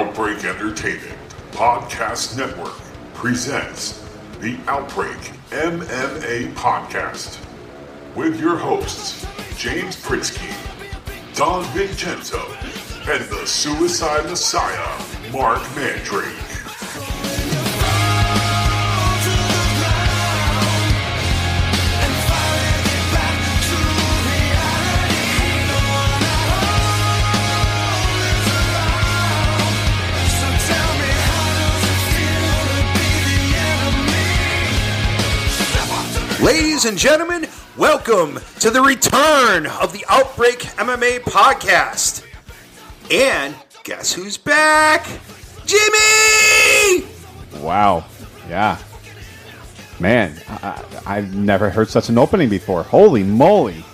Outbreak Entertainment Podcast Network presents the Outbreak MMA Podcast with your hosts, James Pritsky, Don Vincenzo, and the Suicide Messiah, Marc Mandrake. Ladies and gentlemen, welcome to the return of the Outbreak MMA podcast. And guess who's back? Jimmy! Wow. Yeah. Man, I, I've never heard such an opening before. Holy moly.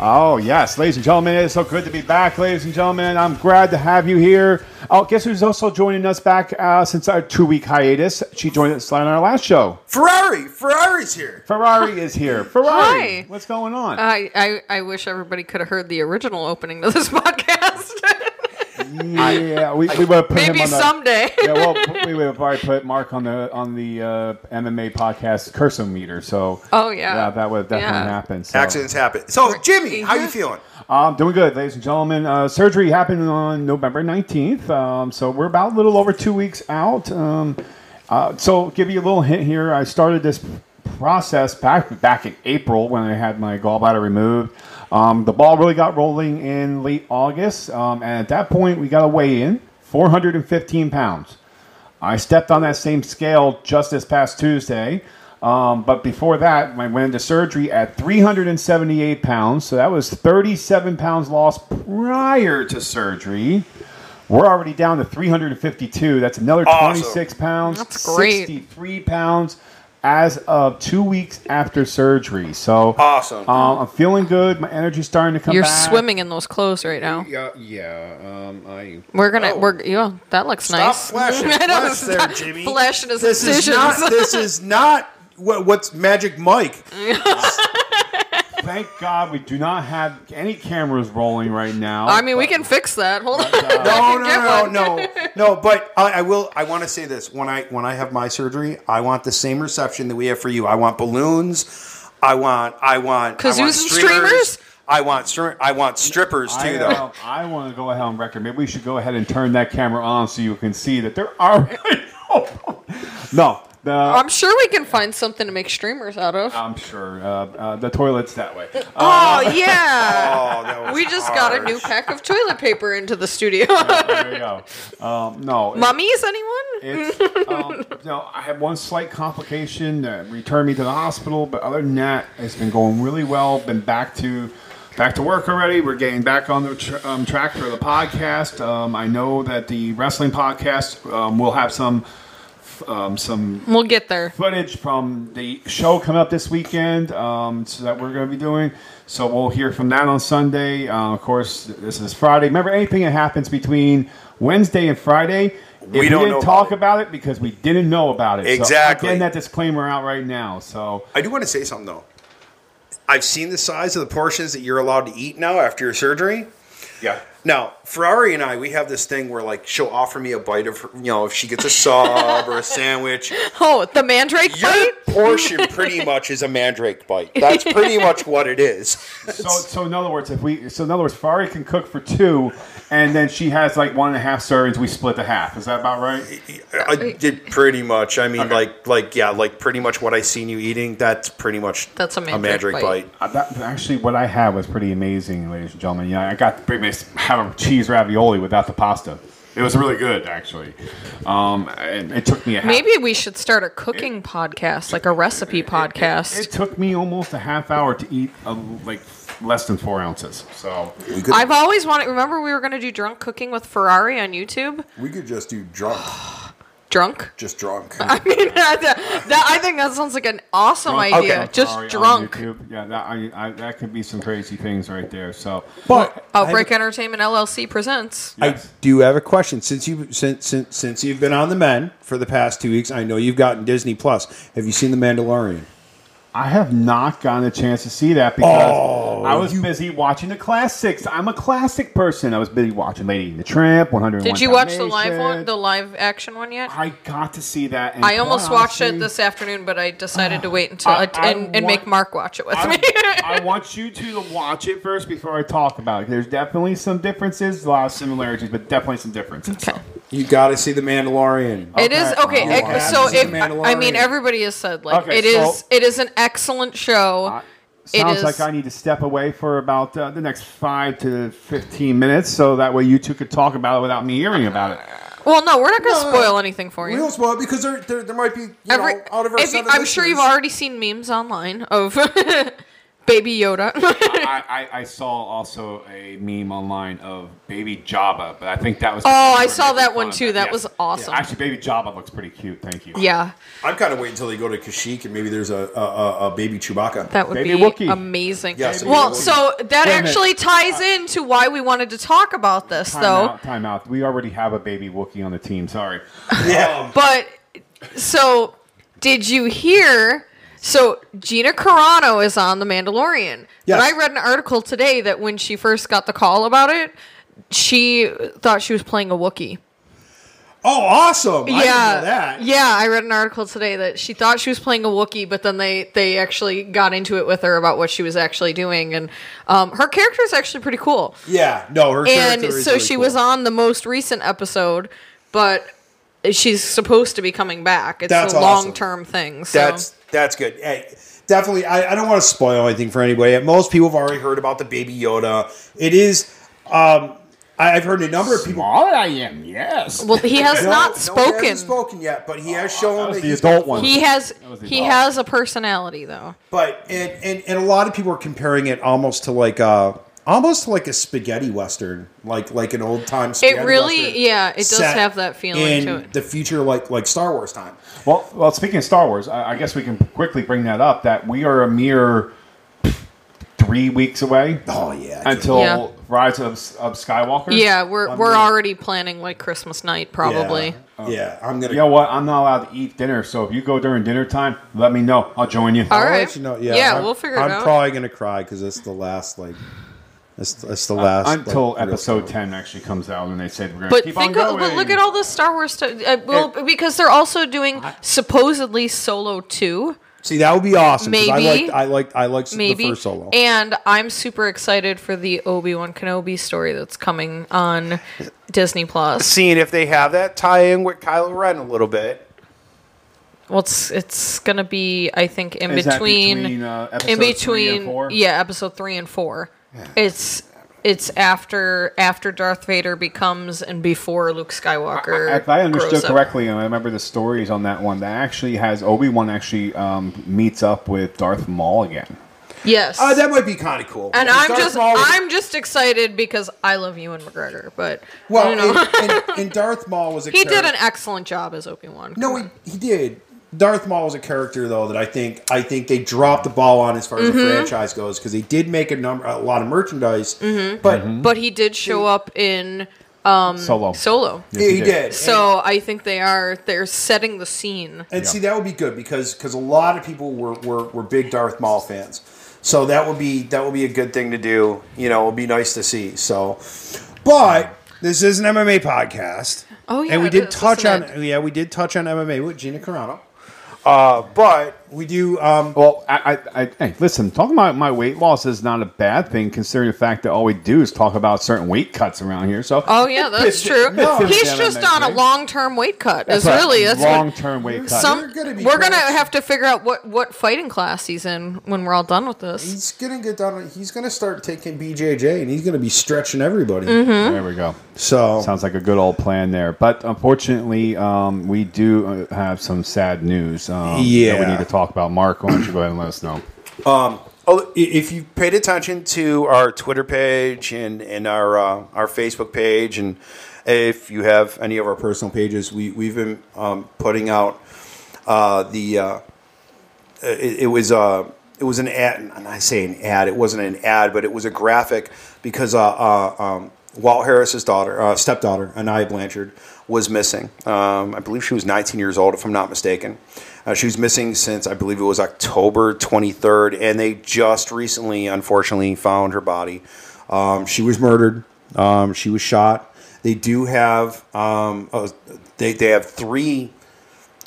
Oh, yes. Ladies and gentlemen, it is so good to be back, ladies and gentlemen. I'm glad to have you here. Oh, guess who's also joining us back uh, since our two week hiatus? She joined us on our last show. Ferrari! Ferrari's here. Ferrari is here. Ferrari, Hi. what's going on? I, I, I wish everybody could have heard the original opening to this podcast. Yeah, we, we would have put him Maybe on the, someday. yeah, well, we would have probably put Marc on the on the uh, MMA podcast cursor meter. So, Oh, yeah. yeah, that would definitely Yeah. happen. So. Accidents happen. So, Jimmy, how you Yeah. feeling? Um, doing good, ladies and gentlemen. Uh, surgery happened on November 19th, um, so we're about a little over two weeks out. Um, uh, so, give you a little hint here. I started this process back back in April when I had my gallbladder removed. Um, the ball really got rolling in late August, um, and at that point, we got a weigh in 415 pounds. I stepped on that same scale just this past Tuesday. Um, but before that, I went into surgery at 378 pounds. So that was 37 pounds lost prior to surgery. We're already down to 352. That's another Awesome. 26 pounds. That's great. 63 pounds as of two weeks after surgery. So Awesome. um, I'm feeling good. My energy's starting to come back. You're back. swimming in those clothes right now. Yeah, yeah. Um, I We're gonna, Oh. we're, yeah, that looks Stop nice. flashing I know, flesh there, Jimmy. Flashing his this is not. This is not what, what's Magic Mike. thank God we do not have any cameras rolling right now. I mean, we can fix that. Hold on. No, no, Get no, no, no. But I, I will. I want to say this: when I when I have my surgery, I want the same reception that we have for you. I want balloons. I want. I want. I want Kazoos streamers? I want. I want strippers too, I, though. uh, I want to go ahead on record. Maybe we should go ahead and turn that camera on so you can see that there are. no, the, I'm sure we can find something to make streamers out of. I'm sure uh, uh, the toilet's that way. Oh, yeah. Oh, that was we just got a new pack of toilet paper into the studio. there you go. Um, no, Mummies, anyone? It's, um, no, I had one slight complication that returned me to the hospital, but other than that, it's been going really well. Been back to back to work already. We're getting back on the tr- um, track for the podcast. Um, I know that the wrestling podcast um, will have some um, some We'll get there. footage from the show coming up this weekend um, so that we're going to be doing. So we'll hear from that on Sunday. Uh, of course, this is Friday. Remember, anything that happens between Wednesday and Friday, if We we, don't didn't know talk about about it because we didn't know about it. Exactly. So I'm getting that disclaimer out right now. So I do want to say something though. I've seen the size of the portions that you're allowed to eat now after your surgery. Yeah. Now, Ferrari and I, we have this thing where like she'll offer me a bite of, her, you know, if she gets a sub or a sandwich. Oh, the mandrake Your bite? portion pretty much is a mandrake bite. That's pretty much what it is. So, so in other words, if we, so in other words, Ferrari can cook for two, and then she has like one and a half servings. We split the half. Is that about right? I did pretty much. I mean, Okay. like, like yeah, like pretty much what I seen you eating. That's pretty much That's a mandrake bite. bite. Uh, that, actually, what I had was pretty amazing, ladies and gentlemen. Yeah, I got pretty much have a cheese ravioli without the pasta. It was really good, actually. Um, and it took me a half, Maybe we should start a cooking podcast, like a recipe podcast. It took me almost a half hour to eat a, like less than four ounces. So We could, I've always wanted. Remember, we were going to do drunk cooking with Ferrari on YouTube. we could just do drunk, Drunk. just drunk. I mean, that, that- I think that sounds like an awesome idea. okay. Just Ferrari on drunk. YouTube. Yeah, that, I, I, that could be some crazy things right there. So, But Outbreak Entertainment LLC presents. I do have a question. Since you since, since since you've been on the men for the past two weeks, I know you've gotten Disney Plus. Have you seen The Mandalorian? I have not gotten a chance to see that because Oh, I was you- busy watching the classics. I'm a classic person. I was busy watching Lady and the Tramp, 101 Did you watch the live one, the live action one yet? I got to see that. and I almost quite watched it this afternoon, but I decided to wait until I- I, I and, and make Marc watch it with me. I, I want you to watch it first before I talk about it. There's definitely some differences, a lot of similarities, but definitely some differences. Okay. You got to see the Mandalorian. It is okay. Ex- okay. so This if I mean everybody has said like Okay, it is so- it is an excellent show. It Sounds is- like I need to step away for about uh, the next five to fifteen minutes, so that way you two could talk about it without me hearing about it. well, no, we're not going to No, no. spoil anything for you. We you. don't spoil it because there, there, there might be, you Every- know, out of our if you- I'm sure you've already seen memes online of Baby Yoda. I, I, I saw also a meme online of Baby Jabba, but I think that was. Oh, I saw that one too. That was awesome. Actually, Baby Jabba looks pretty cute. Thank you. yeah, I'm kind of waiting until they go to Kashyyyk and maybe there's a, a, a, a baby Chewbacca. that would Baby be Wookiee. amazing. Yes, Baby well, so that minute. actually ties uh, into why we wanted to talk about this, Time though. out, time out. We already have a baby Wookie on the team. Sorry. yeah. But so did you hear? So Gina Carano is on The Mandalorian. Yes. But I read an article today that when she first got the call about it, she thought she was playing a Wookiee. Oh, awesome! I yeah, that. yeah. I read an article today that she thought she was playing a Wookiee, but then they they actually got into it with her about what she was actually doing, and um, her character is actually pretty cool. Yeah, no, her And character is so really she cool. was on the most recent episode, but she's supposed to be coming back. It's That's a awesome. long term thing. So. That's that's good. Hey, definitely, I, I don't want to spoil anything for anybody. Most people have already heard about the Baby Yoda. It is. Um, I- I've heard a number of people. All I am, yes. Well, he has No, not no, he spoken. hasn't spoken yet, but he has shown that that the he's adult one. he has he dog. has a personality though. But and, and and a lot of people are comparing it almost to like uh almost like a spaghetti western, like like an old time. It really, yeah, it does set have that feeling in to it. the future, like like Star Wars time. Well, well. Speaking of Star Wars, I, I guess we can quickly bring that up. That we are a mere three weeks away Oh yeah, until Yeah. Rise of, of Skywalker. Yeah, we're I'm we're gonna- already planning like Christmas night probably. Yeah, oh. yeah I'm gonna. You know what? I'm not allowed to eat dinner, so if you go during dinner time, let me know. I'll join you. All I'll right. let you know. Yeah, Yeah, I'm- we'll figure it I'm out. probably gonna cry because it's the last like. It's, it's the last Until like, episode Star ten actually comes out, and they said we're going to But keep think on of, going. but look at all the Star Wars stuff. Uh, well, because they're also doing supposedly Solo two, See, that would be awesome. Maybe. I like I like I like maybe. the first solo. And I'm super excited for the Obi Wan Kenobi story that's coming on Disney Plus. Seeing if they have that tie in with Kylo Ren a little bit. Well, it's it's gonna be I think in Is between, between, uh, in episode three and between four? yeah episode three and four. It's it's after after Darth Vader becomes and before Luke Skywalker. If I understood grows up. correctly, and I remember the stories on that one, that actually has Obi Wan actually um, meets up with Darth Maul again. Yes. Uh, that might be kind of cool. and I'm Darth just Maul was- I'm just excited because I love Ewan McGregor, but well, you know and, and, and Darth Maul was a he did an excellent job as Obi Wan. No, he, he did. Darth Maul is a character though that I think I think they dropped the ball on as far as Mm-hmm. the franchise goes because they did make a number a lot of merchandise, Mm-hmm. but but he did show up in um, Solo. Solo. Yes, he, did. So I think they are they're setting the scene. and, and see that would be good because because a lot of people were, were were big Darth Maul fans, so that would be that would be a good thing to do. You know, it would be nice to see. So, but this is an MMA podcast. Oh, yeah, and we did touch on yeah we did touch on MMA with Gina Carano. Uh, but we do um, Well, I, I, I, hey, listen, talking about my weight loss is not a bad thing, considering the fact that all we do is talk about certain weight cuts around here. So, Oh yeah, that's true. fits in He's just on a long term weight cut. Is That's really that's long-term weight cut. some gonna we're gonna have to figure out what what fighting class he's in when we're all done with this. he's gonna get down. He's gonna start taking BJJ, and he's gonna be stretching everybody. Mm-hmm. there we go. So Sounds like a good old plan there. But unfortunately, um, we do uh, have some sad news. Um, that Yeah. we need to talk about. Marc, why don't you go ahead and let us know? Oh, if you paid attention to our Twitter page and, and our uh, our Facebook page, and if you have any of our personal pages, we we've been um, putting out uh, the. Uh, it, it was uh, it was an ad, and I say an ad. It wasn't an ad, but it was a graphic because uh, uh, um, Walt Harris's daughter, uh, stepdaughter, Aniah Blanchard, was missing. Um, I believe she was 19 years old, if I'm not mistaken. Uh, she was missing since I believe it was October 23rd, and they just recently, unfortunately, found her body. Um, she was murdered. Um, she was shot. They do have um, they they have three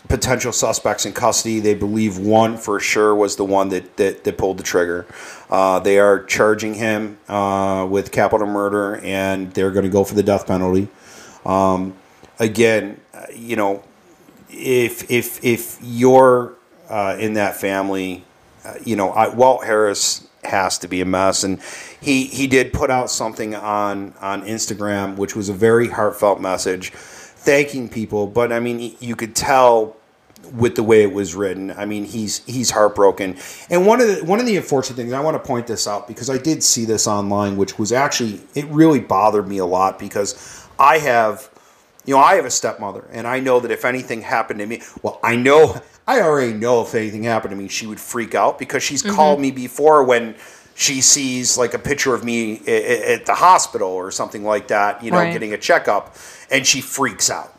potential suspects in custody. They believe one for sure was the one that that, that pulled the trigger. Uh, they are charging him uh, with capital murder, and they're going to go for the death penalty. Um, again, uh, you know, if if if you're uh, in that family, uh, you know, I, Walt Harris has to be a mess, and he he did put out something on on Instagram, which was a very heartfelt message, thanking people. But I mean, you could tell with the way it was written. I mean, he's he's heartbroken. And one of the one of the unfortunate things I want to point this out because I did see this online, which was actually it really bothered me a lot because I have you know, I have a stepmother, and I know that if anything happened to me, well, I know, I already know if anything happened to me, she would freak out because she's called me before when she sees like a picture of me at, at the hospital or something like that, you know, Right. getting a checkup, and she freaks out.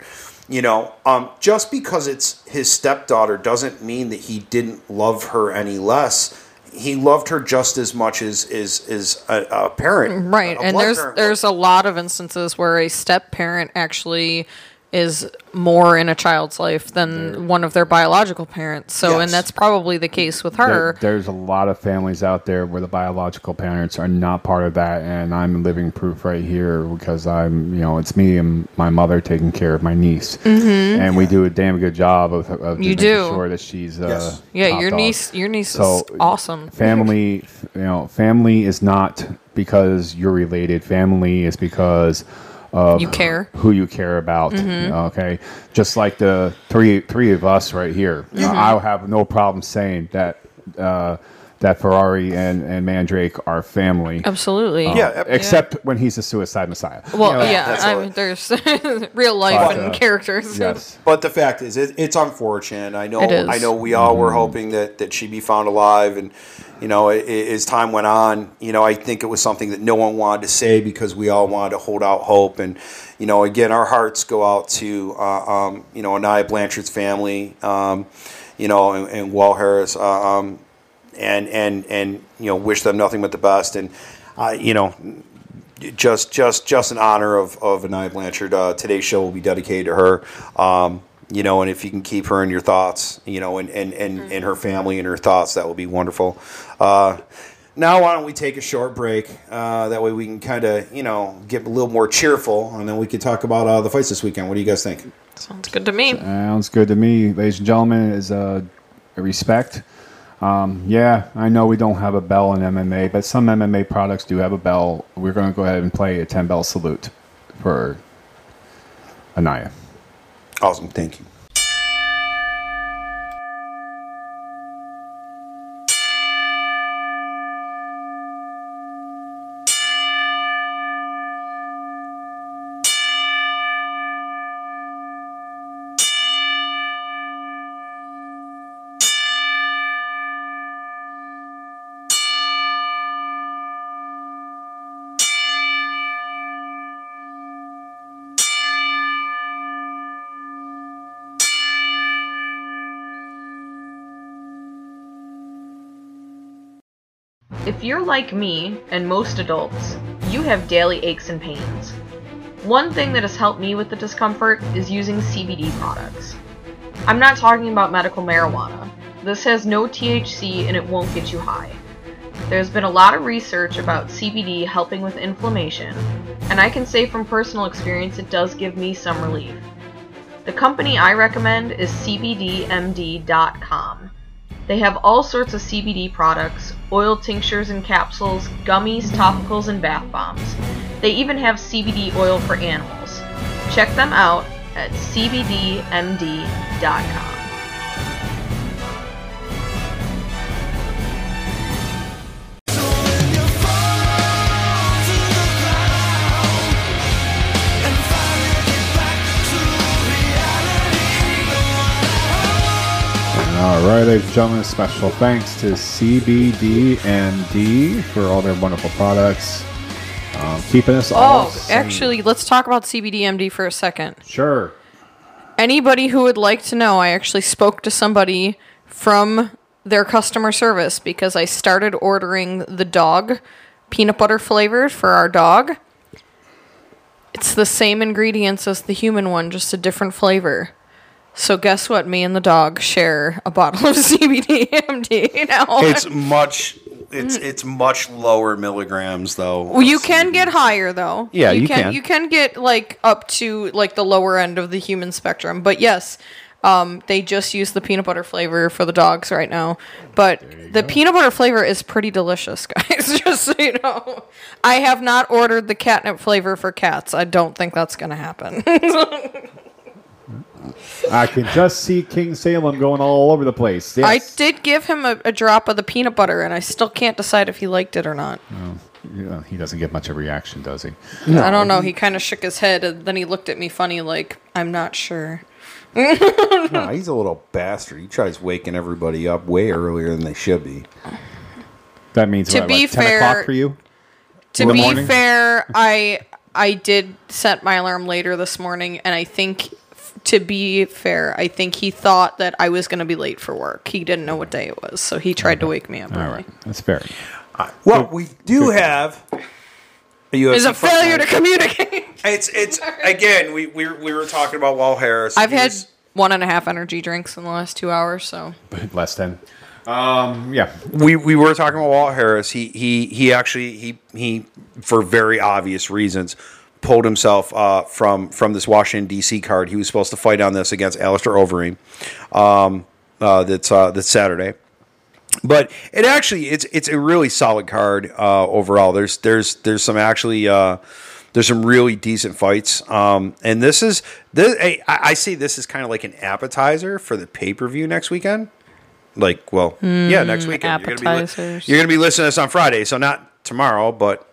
You know, um, just because it's his stepdaughter doesn't mean that he didn't love her any less. He loved her just as much as is is a, a parent, Right, a and there's would. there's a lot of instances where a step parent actually is more in a child's life than one of their biological parents. So, Yes. and that's probably the case with There- her. there's a lot of families out there where the biological parents are not part of that, and I'm living proof right here because I'm, you know, it's me and my mother taking care of my niece, and we do a damn good job of, of Mm-hmm. You making do. sure that she's uh, Yes. yeah, top your dog. niece, your niece So, is awesome. family you know family is not because you're related family is because of You care. who you care about okay just like the three three of us right here Uh, i'll have no problem saying that uh, that ferrari and, and mandrake are family Absolutely. Yeah, except when he's a suicide messiah Well, Yeah, yeah, I all- mean, there's real life But, and uh, characters. yes But the fact is, it, it's unfortunate. I know. It is. I know. We all were hoping that that she'd be found alive, and you know, as time went on, you know, I think it was something that no one wanted to say because we all wanted to hold out hope. And you know, again, our hearts go out to uh, um, you know Aniah Blanchard's family, um, you know, and, and Walt Harris, uh, um, and and and you know, wish them nothing but the best. And uh, you know, just just just an honor of of Aniah Blanchard. Uh, today's show will be dedicated to her. You know, and if you can keep her in your thoughts, you know, and and and, and her family in her thoughts, that will be wonderful. Uh, now, why don't we take a short break? Uh, that way, we can kind of you know get a little more cheerful, and then we can talk about uh, the fights this weekend. What do you guys think? Sounds good to me. Sounds good to me, ladies and gentlemen. Is uh, respect. Um, yeah, I know we don't have a bell in MMA, but some MMA products do have a bell. We're going to go ahead and play a ten bell salute for Aniah. Awesome, thank you. If like me, and most adults, you have daily aches and pains. One thing that has helped me with the discomfort is using CBD products. I'm not talking about medical marijuana. This has no THC and it won't get you high. There's been a lot of research about CBD helping with inflammation, and I can say from personal experience it does give me some relief. The company I recommend is CBDMD.com. They have all sorts of CBD products, oil tinctures and capsules, gummies, topicals, and bath bombs. They even have CBD oil for animals. Check them out at CBDMD.com. gentlemen, special thanks to CBDMD for all their wonderful products. Um, keeping us all. Oh, sane. actually, let's talk about CBDMD for a second. sure. Anybody who would like to know, I actually spoke to somebody from their customer service because I started ordering the dog peanut butter flavored for our dog. It's the same ingredients as the human one, just a different flavor. So guess what? Me and the dog share a bottle of CBDMD now. It's much. It's it's much lower milligrams though. Well, you can get higher though. Yeah, you can. You can get like up to like the lower end of the human spectrum. But yes, um, they just use the peanut butter flavor for the dogs right now. But the peanut butter flavor is pretty delicious, guys. just so you know, I have not ordered the catnip flavor for cats. I don't think that's gonna happen. I can just see King Salem going all over the place. I did give him a, a drop of the peanut butter, and I still can't decide if he liked it or not. Yeah, he doesn't get much of a reaction, does he? I don't know. He kind of shook his head, and then he looked at me funny, like I'm not sure. No, he's a little bastard. He tries waking everybody up way earlier than they should be. That means To what, be like 10 fair- o'clock for you? To be morning? fair, I I did set my alarm later this morning, and I think to be fair, I think he thought that I was going to be late for work. He didn't know what day it was, so he tried to wake me up. All early. right. That's fair. What we do have a UFC Is a fight failure to communicate. It's it's again. We we, we were talking about Walt Harris. I've had was- one and a half energy drinks in the last two hours, so Less than. Um, yeah. we we were talking about Walt Harris. He he he actually he he for very obvious reasons pulled himself uh, from from this Washington D.C. card. He was supposed to fight on this against Alistair Overeem. Um, uh, that's uh, that's Saturday. But it actually it's it's a really solid card uh, overall. There's there's there's some actually uh, there's some really decent fights. Um, and this is this I, I see this is kind of like an appetizer for the pay per view next weekend. Like, well, yeah, next weekend. You're gonna, be li- you're gonna be listening to this on Friday, so not tomorrow, but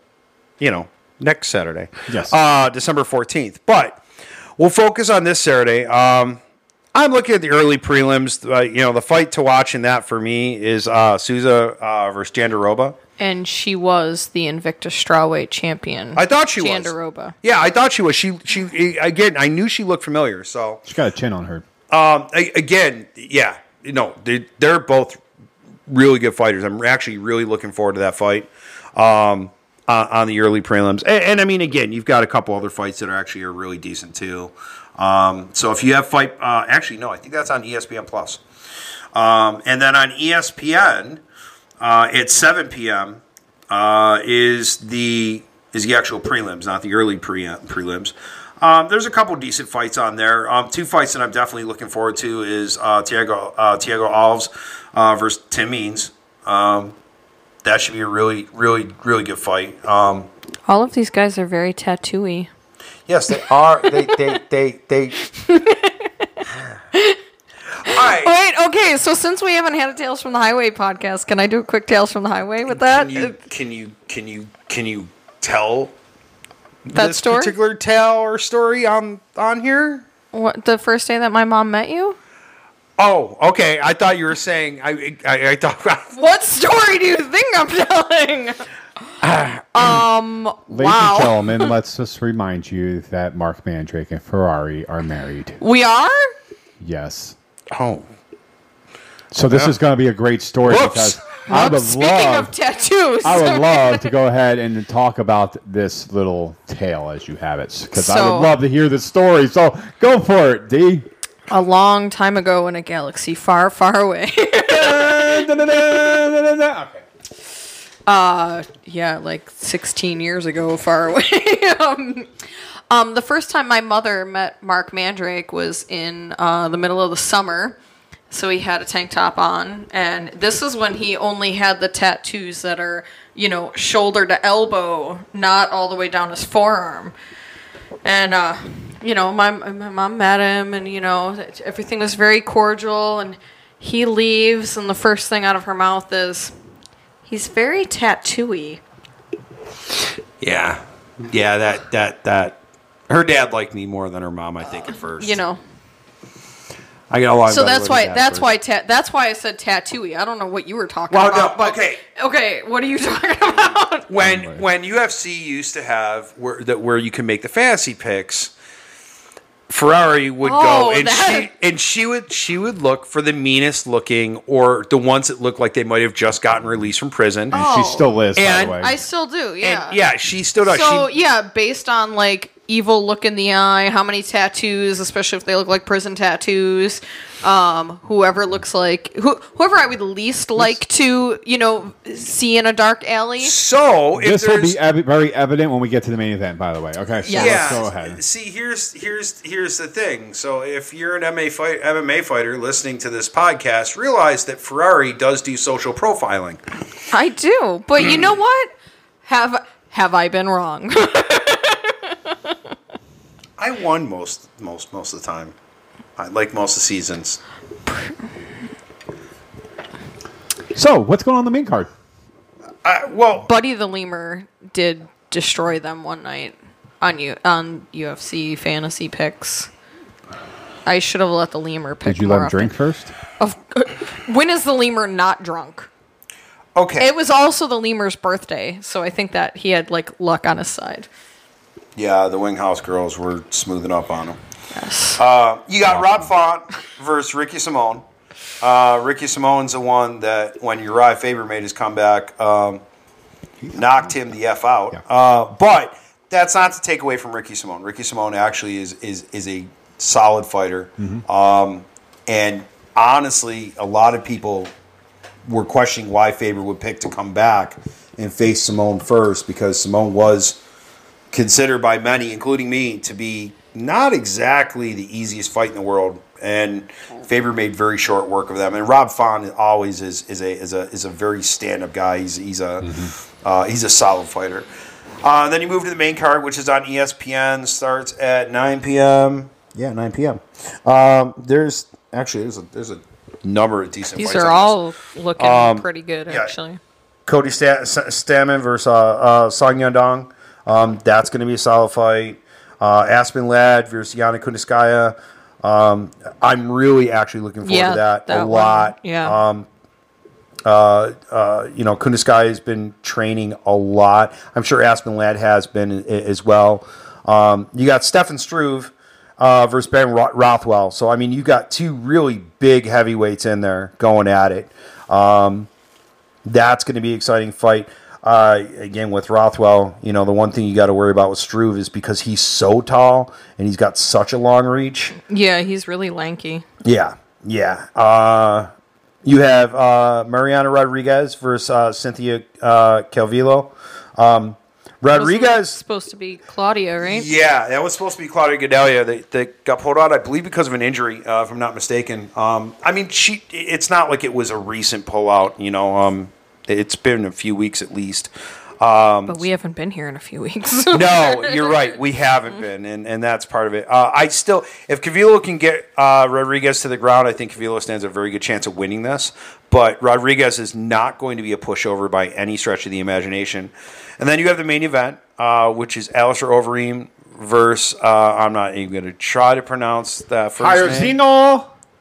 you know, next Saturday. Yes. Uh, December 14th. But we'll focus on this Saturday. Um, I'm looking at the early prelims. Uh, you know, the fight to watch in that for me is uh, Souza uh, versus Jandiroba. and she was the Invicta strawweight champion. I thought she was. Jandiroba. Yeah, I thought she was. She she again. I knew she looked familiar. So She's got a chin on her. um, a- again, yeah, you know, they, they're both really good fighters. I'm actually really looking forward to that fight um, on, on the early prelims. And, and I mean, again, you've got a couple other fights that are actually are really decent too. Um, so if you have fight, uh, actually no, I think that's on ESPN Plus. Um, and then on ESPN uh, at 7 p.m. Uh, is the is the actual prelims, not the early pre prelims. Um, there's a couple decent fights on there. Um, two fights that I'm definitely looking forward to is uh, Thiago uh, Thiago Alves uh, versus Tim Means. Um, that should be a really, really, really good fight. Um, All of these guys are very tattooy. yes, they are. They, they, they, they. All right. Wait, okay, so since we haven't had a Tales from the Highway podcast, can I do a quick Tales from the Highway with that? Can you, can you, can you, can you tell that this story? particular tale or story on on here? What, the first day that my mom met you? Oh, okay. I thought you were saying. I I, I thought. What story do you think I'm telling? um, Ladies wow. and gentlemen, let's just remind you that Marc Mandrake and Ferrari are married. We are? Yes. oh, So this is going to be a great story Whoops. because I would Speaking love, of tattoos. I would love to go ahead and talk about this little tale as you have it because I would love to hear the story. So go for it, D. a long time ago in a galaxy far, far away. okay. yeah, like 16 years ago, far away. um, um, the first time my mother met Marc Mandrake was in uh, the middle of the summer. So he had a tank top on, and this is when he only had the tattoos that are, you know, shoulder to elbow, not all the way down his forearm. And, uh, you know, my, my mom met him, and, you know, everything was very cordial. And he leaves, and the first thing out of her mouth is, he's very tattooy. yeah, yeah. That that that. Her dad liked me more than her mom, I think, at first. You know, I got a lot. So that's why that's why ta- that's why I said tattooey. I don't know what you were talking Well, no, about. but okay. okay. What are you talking about? when when UFC used to have where that where you can make the fantasy picks, Ferrari would Oh, go and that- she and she would she would look for the meanest looking or the ones that look like they might have just gotten released from prison. And she still is, by And the way. I still do. Yeah. And yeah, she still does. So she, yeah, based on like evil look in the eye, how many tattoos, especially if they look like prison tattoos, um, whoever looks like who, whoever I would least like to, you know, see in a dark alley. so if this will be ev- very evident when we get to the main event, by the way. Okay, so Yeah. let's go ahead. See, here's here's here's the thing. So if you're an MMA fight, MMA fighter listening to this podcast, realize that Ferrari does do social profiling. I do, but you know what? Have have I been wrong? I won most most most of the time. I like most of the seasons. So, what's going on in the main card? Uh, well, Buddy the Lemur did destroy them one night on you on UFC fantasy picks. I should have let the lemur pick. Did you more let him often. drink first? Of, when is the lemur not drunk? okay. It was also the lemur's birthday, so I think that he had like luck on his side. Yeah, the Winghouse girls were smoothing up on him. Yes. Uh, you got Rob Font versus Ricky Simone. Uh, Ricky Simone's the one that when Urijah Faber made his comeback, um, knocked him the f out. Yeah. Uh, but that's not to take away from Ricky Simone. Ricky Simone actually is is is a solid fighter, um, and honestly, a lot of people were questioning why Faber would pick to come back and face Simone first because Simone was considered by many, including me, to be not exactly the easiest fight in the world. And Faber made very short work of them. And Rob Font always is is a is a is a very stand up guy. He's he's a uh, he's a solid fighter. Uh, then you move to the main card, which is on ESPN. Starts at 9 p.m. Yeah, 9 p.m. Um, there's actually there's a there's a number of decent. These fights are on this. all looking Um, pretty good, yeah. actually. Cody Sta- Stamann versus uh, uh, Song Yadong. Um, that's going to be a solid fight. Uh, Aspen Ladd versus Yana Kunitskaya. Um, I'm really actually looking forward Yeah, to that, that a one, lot. yeah. Um, uh, uh, you know, Kuniskaya has been training a lot. I'm sure Aspen Ladd has been as well. Um, you got Stefan Struve uh, versus Ben Rothwell. So, I mean, you got two really big heavyweights in there going at it. Um, that's going to be an exciting fight. Uh, again, with Rothwell, you know, the one thing you got to worry about with Struve is because he's so tall and he's got such a long reach. Yeah, he's really lanky. Yeah, yeah. Uh, you have uh, Mariana Rodriguez versus uh, Cynthia uh, Calvillo. Um, Wasn't Rodriguez. supposed to be Claudia, right? Yeah, that was supposed to be Claudia Gadelha that, that got pulled out, I believe, because of an injury, uh, if I'm not mistaken. Um, I mean, she. It's not like it was a recent pullout. You know, um, it's been a few weeks at least. But we haven't been here in a few weeks. no, you're right. We haven't been, and, and that's part of it. Uh, I still, if Cavillo can get uh, Rodriguez to the ground, I think Cavillo stands a very good chance of winning this. But Rodriguez is not going to be a pushover by any stretch of the imagination. And then you have the main event, uh, which is Alistair Overeem versus, uh, I'm not even going to try to pronounce that first name.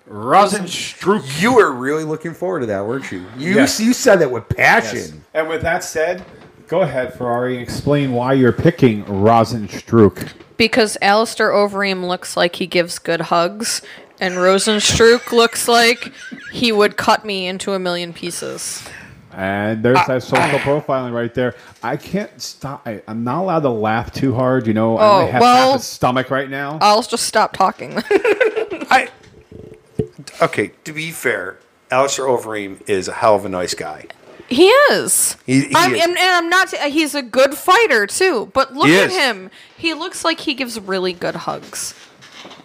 Jairzinho Rozenstruik. You were really looking forward to that, weren't you? You, Yes. you said that with passion. Yes. And with that said, go ahead, Ferrari, explain why you're picking Rozenstruik. because Alistair Overeem looks like he gives good hugs, and Rosenstruck looks like he would cut me into a million pieces. And there's that ah, social ah. profiling right there. I can't stop. I, I'm not allowed to laugh too hard. You know, I Oh, only have well- half a stomach right now. I'll just stop talking. I okay. To be fair, Alistair Overeem is a hell of a nice guy. he is. He- he I'm, is. And, and I'm not. He's a good fighter too. But look He at is. him. He looks like he gives really good hugs.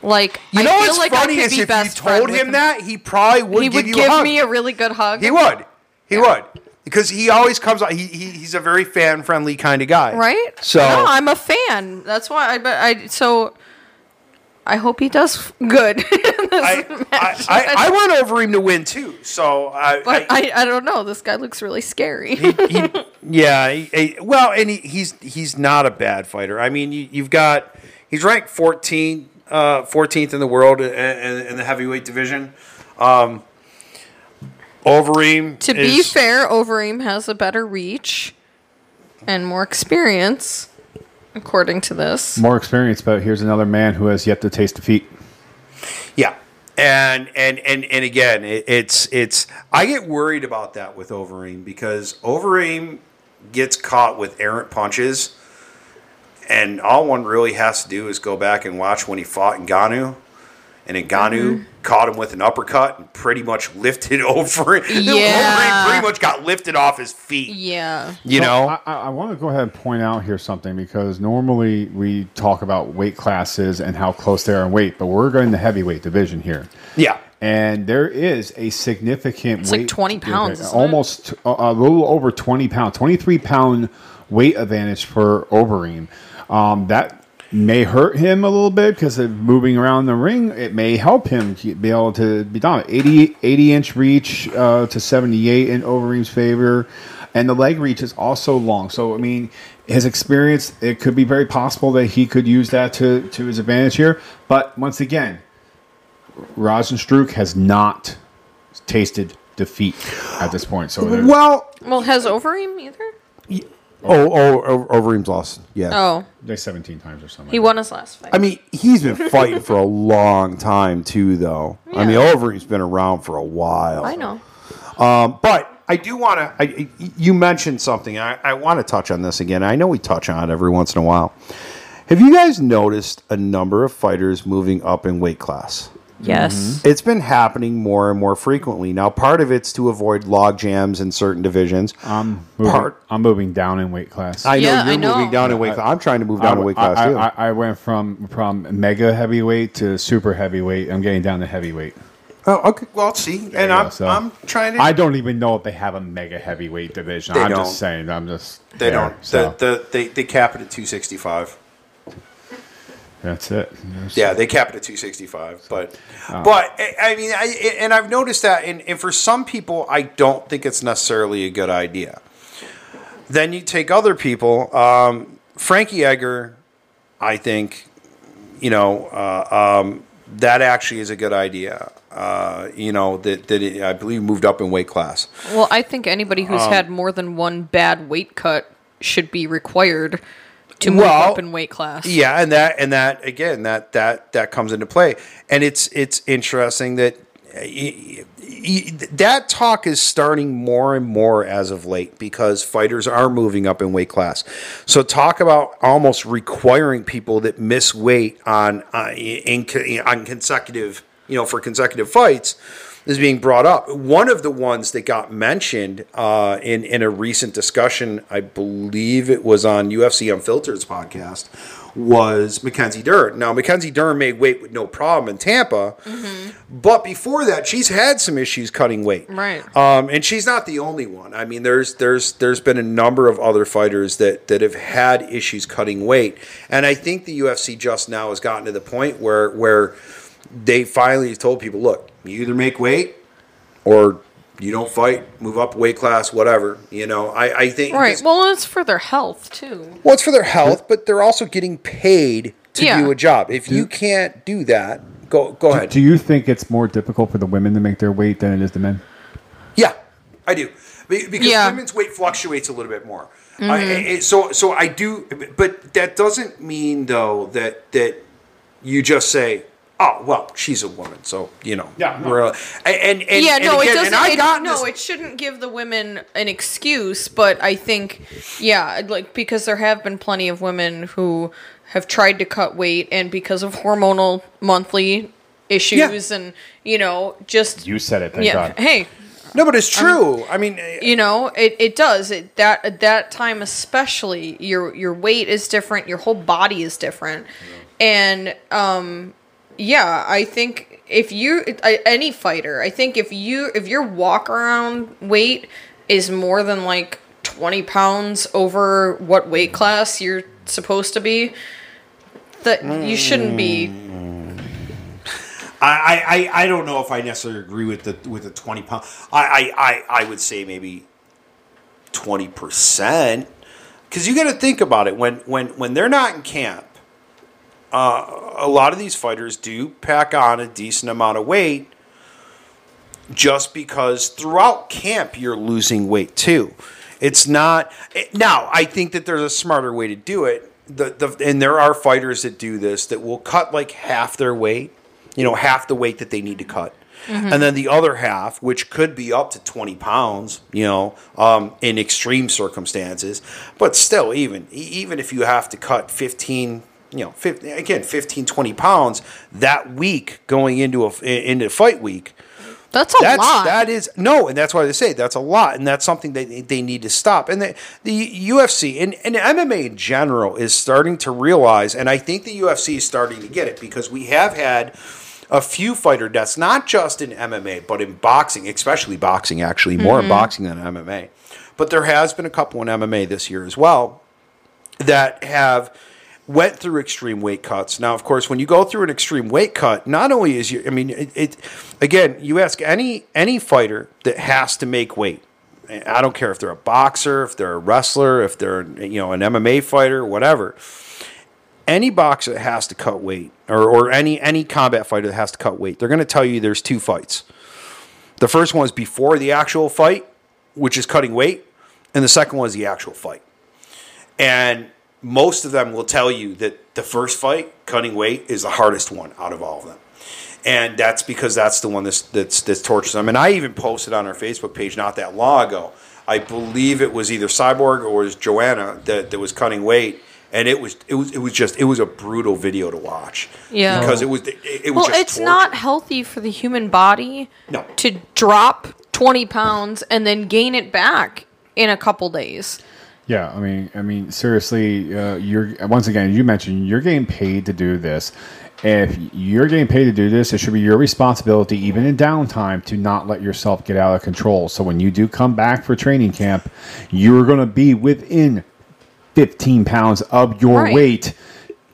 Like You I know feel what's like funny is be if you told with him that, he probably would he give would you give a hug. me a really good hug. he would. He would. Because he always comes out. He, he he's a very fan friendly kind of guy, right? So no, I'm a fan. That's why I. But I so. I hope he does good. I. I, I, I want Overeem to win too. So I, but I, I, don't know. This guy looks really scary. he, yeah, he, he- well, and he, he's he's not a bad fighter. I mean, you, you've got he's ranked 14 uh, 14th in the world in, in, in the heavyweight division. Um, Overeem. To be fair, Overeem has a better reach and more experience, according to this. More experience, but here's another man who has yet to taste defeat. Yeah. And and and and again, it, it's it's I get worried about that with Overeem because Overeem gets caught with errant punches, and all one really has to do is go back and watch when he fought Ngannou, and Ngannou caught him with an uppercut and pretty much lifted over. it. Yeah. Overeem pretty much got lifted off his feet. Yeah. You So know, I, I, I want to go ahead and point out here something because normally we talk about weight classes and how close they are in weight, but we're going to heavyweight division here. yeah. And there is a significant It's like 20 pounds, isn't almost a, a little over 20 pounds, 23 pound weight advantage for Overeem. Um, that may hurt him a little bit because of moving around the ring. It may help him be able to be dominant. 80, 80 inch reach uh, to 78 in Overeem's favor. And the leg reach is also long. So, I mean, his experience, it could be very possible that he could use that to, to his advantage here. But once again, Rozenstruik has not tasted defeat at this point. So, Well, Well, has Overeem either? Oh, oh, Overeem's lost. Yeah. Oh, like 17 times or something. he won his last fight. I mean, he's been fighting for a long time too, though. I mean, Yeah. Overeem's been around for a while. I know. Um, but I do want to. I, you mentioned something. I, I want to touch on this again. I know we touch on it every once in a while. Have you guys noticed a number of fighters moving up in weight class? Yes. Mm-hmm. It's been happening more and more frequently. Now, part of it's to avoid log jams in certain divisions. I'm moving, Part- I'm moving down in weight class. I know Yeah, you're I know. moving down in weight class. I'm trying to move down in weight class I, too. I, I went from from mega heavyweight to super heavyweight. I'm getting down to heavyweight. oh, okay. Well, see, and I'm, go, so- I'm trying to. I don't even know if they have a mega heavyweight division. They I'm don't. just saying. I'm just. they there, don't. So The, the, they, they cap it at 265. That's it. There's- Yeah, they cap it at 265. But, but I- I mean, I, and I've noticed that, and, and for some people, I don't think it's necessarily a good idea. Then you take other people. Um, Frankie Edgar, I think, you know, uh, um, that actually is a good idea. Uh, you know, that, that it, I believe moved up in weight class. Well, I think anybody who's Um, had more than one bad weight cut should be required to move Well, up in weight class. Yeah, and that and that again that that that comes into play, and it's it's interesting that uh, y- y- that talk is starting more and more as of late because fighters are moving up in weight class. So talk about almost requiring people that miss weight on uh, in, on consecutive you know for consecutive fights is being brought up. One of the ones that got mentioned uh, in in a recent discussion, I believe it was on UFC Unfiltered's podcast, was Mackenzie Dern. Now Mackenzie Dern made weight with no problem in Tampa, but before that, she's had some issues cutting weight. Right. Um, and she's not the only one. I mean, there's there's there's been a number of other fighters that that have had issues cutting weight, and I think the UFC just now has gotten to the point where where they finally told people, look, you either make weight or you don't fight, move up weight class, whatever. You know, I I think Right. Well, it's for their health too. well, it's for their health, but they're also getting paid to Yeah. do a job. If you can't do that, go go ahead. Do you think it's more difficult for the women to make their weight than it is the men? Yeah, I do because Yeah. women's weight fluctuates a little bit more. Mm-hmm. I, I- so so I do, but that doesn't mean though that that you just say. Oh well, she's a woman, so you know. Yeah, no. we're- and, and yeah, and no, again, it doesn't. It- no, this- it shouldn't give the women an excuse, but I think, yeah, like because there have been plenty of women who have tried to cut weight, and because of hormonal monthly issues, and you know, just You said it. Thank yeah, God. hey, no, but it's true. I mean, you know it, it does it that at that time especially your your weight is different your whole body is different and um yeah i think if you any fighter i think if you if your walk around weight is more than like 20 pounds over what weight class you're supposed to be that you shouldn't be mm. I, I, I don't know if I necessarily agree with the with the twenty pound. I, I, I, I would say maybe twenty percent, because you got to think about it when when when they're not in camp. Uh, a lot of these fighters do pack on a decent amount of weight just because throughout camp you're losing weight too. It's not now. I think that there's a smarter way to do it. The, the and there are fighters that do this that will cut like half their weight, you know, half the weight that they need to cut, and then the other half, which could be up to twenty pounds, you know, um, in extreme circumstances, but still, even even if you have to cut fifteen. You know, 15, again, 15, 20 pounds that week going into a into fight week That's a that's lot. that is no, and that's why they say that's a lot, and that's something that they, they need to stop. And the, the UFC and, and MMA in general is starting to realize, and I think the UFC is starting to get it because we have had a few fighter deaths, not just in MMA, but in boxing, especially boxing, actually more in boxing than MMA. But there has been a couple in MMA this year as well that have went through extreme weight cuts. Now, of course, when you go through an extreme weight cut, not only is you, I mean, it, it again, you ask any any fighter that has to make weight. I don't care if they're a boxer, if they're a wrestler, if they're you know an MMA fighter, whatever. Any boxer that has to cut weight, or, or any any combat fighter that has to cut weight, they're going to tell you there's two fights. The first one is before the actual fight, which is cutting weight, and the second one is the actual fight. And most of them will tell you that the first fight, cutting weight, is the hardest one out of all of them. And that's because that's the one that's, that's, that's tortures them. And I even posted on our Facebook page not that long ago. I believe it was either Cyborg or was Joanna that, that was cutting weight. And it was it was it was just it was a brutal video to watch. Yeah. Because it was it, it was well, just it's torture. not healthy for the human body No. to drop 20 pounds and then gain it back in a couple days. Yeah, I mean, I mean, seriously, uh, you're once again. You mentioned you're getting paid to do this. If you're getting paid to do this, it should be your responsibility, even in downtime, to not let yourself get out of control. So when you do come back for training camp, you're going to be within 15 pounds of your Right. weight.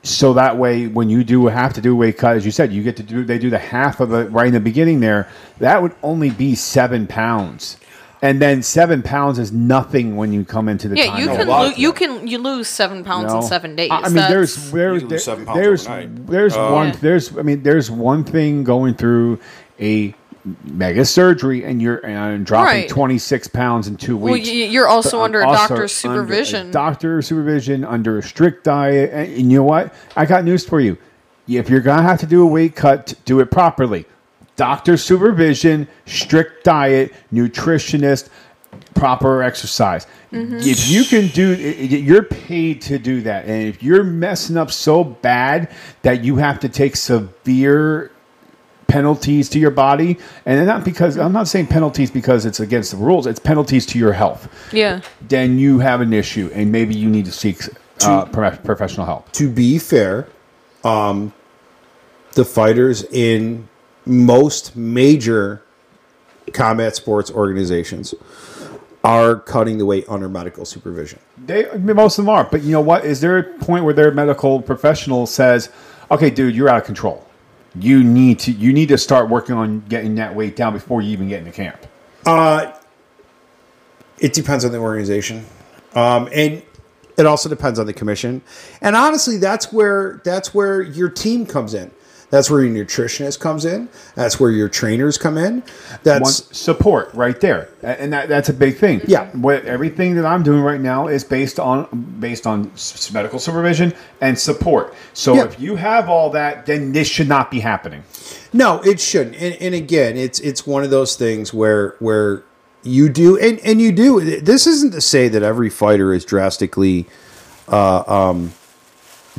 So that way, when you do have to do a weight cut, as you said, you get to do. They do the half of it right in the beginning. There, that would only be seven pounds. And then seven pounds is nothing when you come into the Yeah, time. you can lo- you can you lose seven pounds in know? seven days. I I mean, That's- there's there's You lose there- seven pounds there's overnight. there's one Yeah. there's I mean there's one thing going through a mega surgery and you're and dropping Right. 26 pounds in two well, weeks. y- you're also But uh, under a also doctor's under a supervision. doctor supervision under a strict diet. And, and you know what? I got news for you. If you're gonna have to do a weight cut, do it properly. Doctor supervision, strict diet, nutritionist, proper exercise. Mm-hmm. If you can do, i- i- you're paid to do that. And if you're messing up so bad that you have to take severe penalties to your body, and not because I'm not saying penalties because it's against the rules, it's penalties to your health. yeah. Then you have an issue, and maybe you need to seek uh, pro- professional help. to be fair, um, the fighters in most major combat sports organizations are cutting the weight under medical supervision. They most of them are, but you know what? Is there a point where their medical professional says, "Okay, dude, you're out of control. You need to you need to start working on getting that weight down before you even get into camp." It depends on the organization, um, and it also depends on the commission. And honestly, that's where that's where your team comes in. That's where your nutritionist comes in. That's where your trainers come in. That's One, support right there, and that, that's a big thing. Yeah. what everything that I'm doing right now is based on based on medical supervision and support. So Yeah. if you have all that, then this should not be happening. No, it shouldn't. And, and again, it's it's one of those things where where you do and, and you do. This isn't to say that every fighter is drastically uh, um,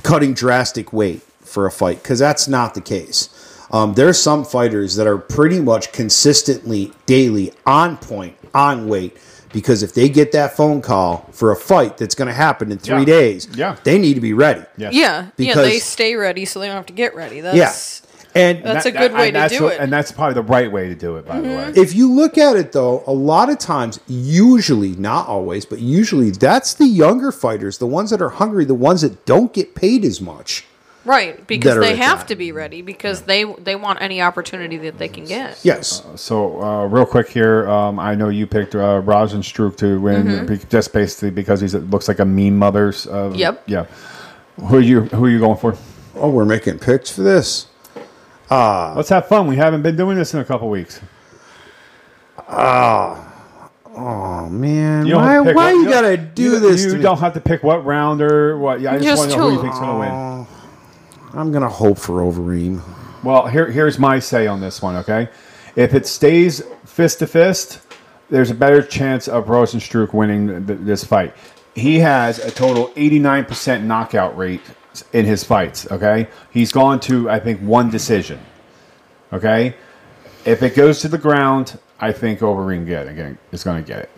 cutting drastic weight for a fight because that's not the case. Um, there's some fighters that are pretty much consistently daily on point on weight because if they get that phone call for a fight that's going to happen in three Yeah. days, Yeah. they need to be ready. Yes. Yeah. yeah. Because- They stay ready so they don't have to get ready. That's Yeah. And That's That- a good that- way to do what- it. Mm-hmm. and that's probably the right way to do it. By the way, If you look at it though, a lot of times, usually, not always, but usually, that's the younger fighters, the ones that are hungry, the ones that don't get paid as much. Right because they have that. to be ready because they they want any opportunity that they can get. Yes. So, uh, real quick here, um, I know you picked uh, Rozenstruik to win, be- just basically because he's it looks like a mean mother's. Uh, Mm-hmm. Yep. Yeah. Who are you? Who are you going for? Oh, we're making picks for this. Let's have fun. We haven't been doing this in a couple weeks. Ah. Oh man, You why, have why what- you gotta do you, this? You to don't have to pick what round or what. Yeah, I just, Just want to know who you two. think's going to win. I'm gonna hope for Overeem. Well, here, here's my say on this one. Okay, if it stays fist to fist, there's a better chance of Rozenstruik winning th- this fight. He has a total 89% knockout rate in his fights. Okay, he's gone to I think one decision. Okay, if it goes to the ground, I think Overeem get again is going to get it.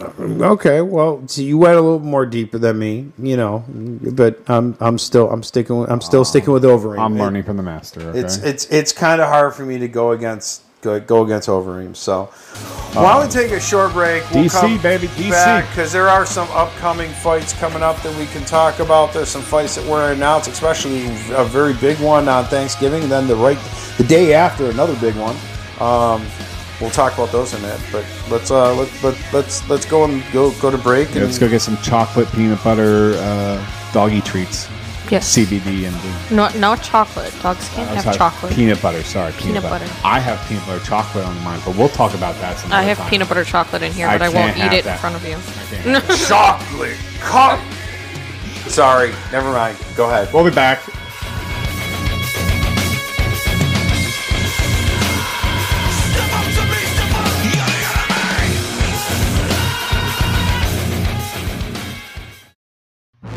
Okay, well, so you went a little more deeper than me, you know, but I'm I'm still I'm sticking with, I'm still sticking with Overeem. I'm It- learning from the master. Okay? It's it's it's kind of hard for me to go against go, go against Overeem. So why don't we take a short break? DC, baby, DC. because there are some upcoming fights coming up that we can talk about. There's some fights that were announced, especially a very big one on Thanksgiving. Then the right the day after another big one. Um, we'll talk about those in a minute. But let's uh let, let, let's let's go and go go to break. Yeah, and let's go get some chocolate peanut butter uh, doggy treats. Yes. CBD and the, No, no chocolate. Dogs can't I'm have sorry, chocolate. Peanut butter, sorry. Peanut butter. I have peanut butter chocolate on mine, but we'll talk about that some I have time. peanut butter chocolate in here, I but I won't eat it that. in front of you. Chocolate cup. Sorry, never mind. Go ahead. we'll be back.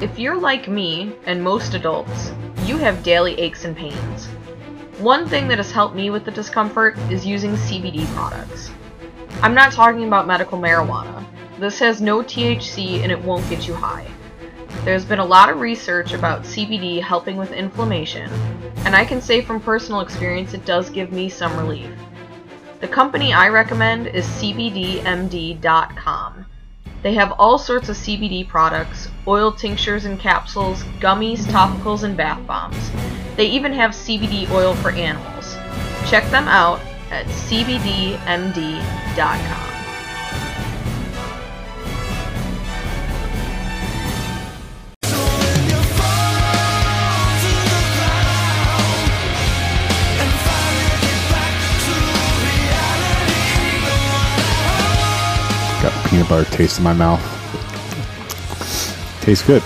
If you're like me, and most adults, you have daily aches and pains. One thing that has helped me with the discomfort is using CBD products. I'm not talking about medical marijuana. This has no THC and it won't get you high. There's been a lot of research about CBD helping with inflammation, and I can say from personal experience it does give me some relief. The company I recommend is CBDMD.com. They have all sorts of CBD products, oil tinctures and capsules, gummies, topicals, and bath bombs. They even have CBD oil for animals. Check them out at CBDMD.com. peanut butter taste in my mouth. Tastes good.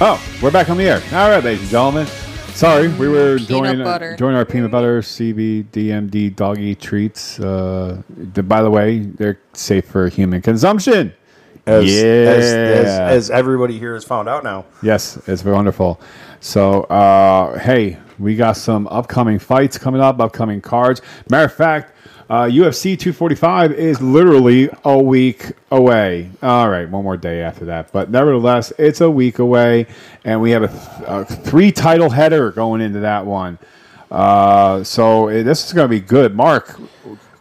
Oh, we're back on the air. All right, ladies and gentlemen. Sorry, we were Peanut doing butter. doing our peanut butter CBDMD doggy treats. Uh, the, by the way, they're safe for human consumption. As, yeah, as, as, as everybody here has found out now. Yes, it's wonderful. So, uh, hey, we got some upcoming fights coming up, upcoming cards. Matter of fact, uh, UFC 245 is literally a week away. All right, one more day after that. But nevertheless, it's a week away, and we have a, th- a three title header going into that one. Uh, so eh, this is going to be good. Mark,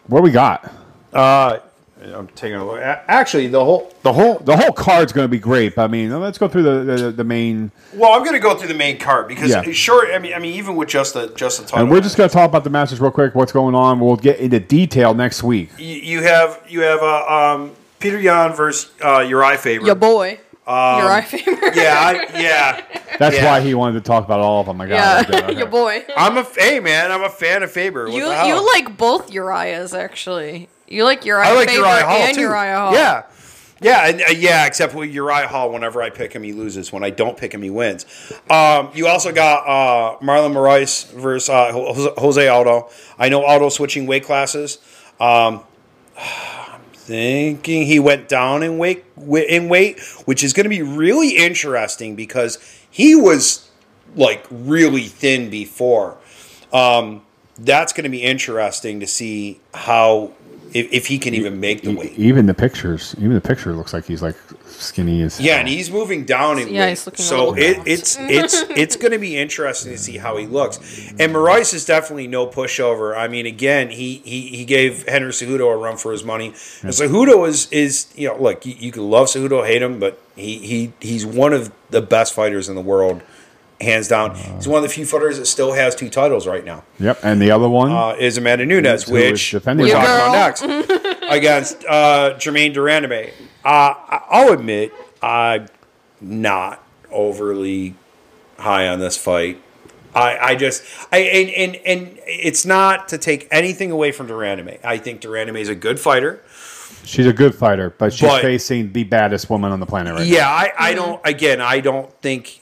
what we got? Uh, I'm taking a look. Actually, the whole The whole the whole card's going to be great. I mean, let's go through the the, the main. well, I'm going to go through the main card because Yeah. sure. I mean, I mean, even with just the just the title, And we're just going to talk about the Masters real quick. What's going on? We'll get into detail next week. you, you have you have uh, um, Petr Yan versus uh, Urijah Faber. Your boy. Your eye favorite. Yeah, I, yeah. That's Yeah. why he wanted to talk about all of them. I got Yeah. Okay. your boy. I'm a hey man. I'm a fan of Faber. What You you like both Urias actually. You like Uriah I like Faber Uriah Hall and too. Uriah Hall. Yeah. Yeah, and, uh, yeah, except with Uriah Hall, whenever I pick him, he loses. When I don't pick him, he wins. Um, you also got uh, Marlon Moraes versus uh, Jose- Aldo. I know Aldo switching weight classes. Um, I'm thinking he went down in weight, in weight, which is going to be really interesting because he was like really thin before. Um, that's going to be interesting to see how if, if he can even make the weight. Even the pictures, even the picture looks like he's like skinny as Yeah, and he's moving down in Yeah, weight. he's looking so it, it's it's it's going to be interesting to see how he looks. And Moraes is definitely no pushover. I mean, again, he he, he gave Henry Cejudo a run for his money. And Cejudo is is you know look you, you can love Cejudo, hate him, but he he he's one of the best fighters in the world, hands down. He's one of the few fighters that still has two titles right now. Yep, and the other one, Uh, is Amanda Nunes, which we're talking about next against uh, Germaine de Randamie. Uh, I'll admit I'm not overly high on this fight. I, I just I and, and and it's not to take anything away from de Randamie. I think de Randamie is a good fighter. She's a good fighter, but she's But- facing the baddest woman on the planet right now. Yeah, I, I don't. Again, I don't think.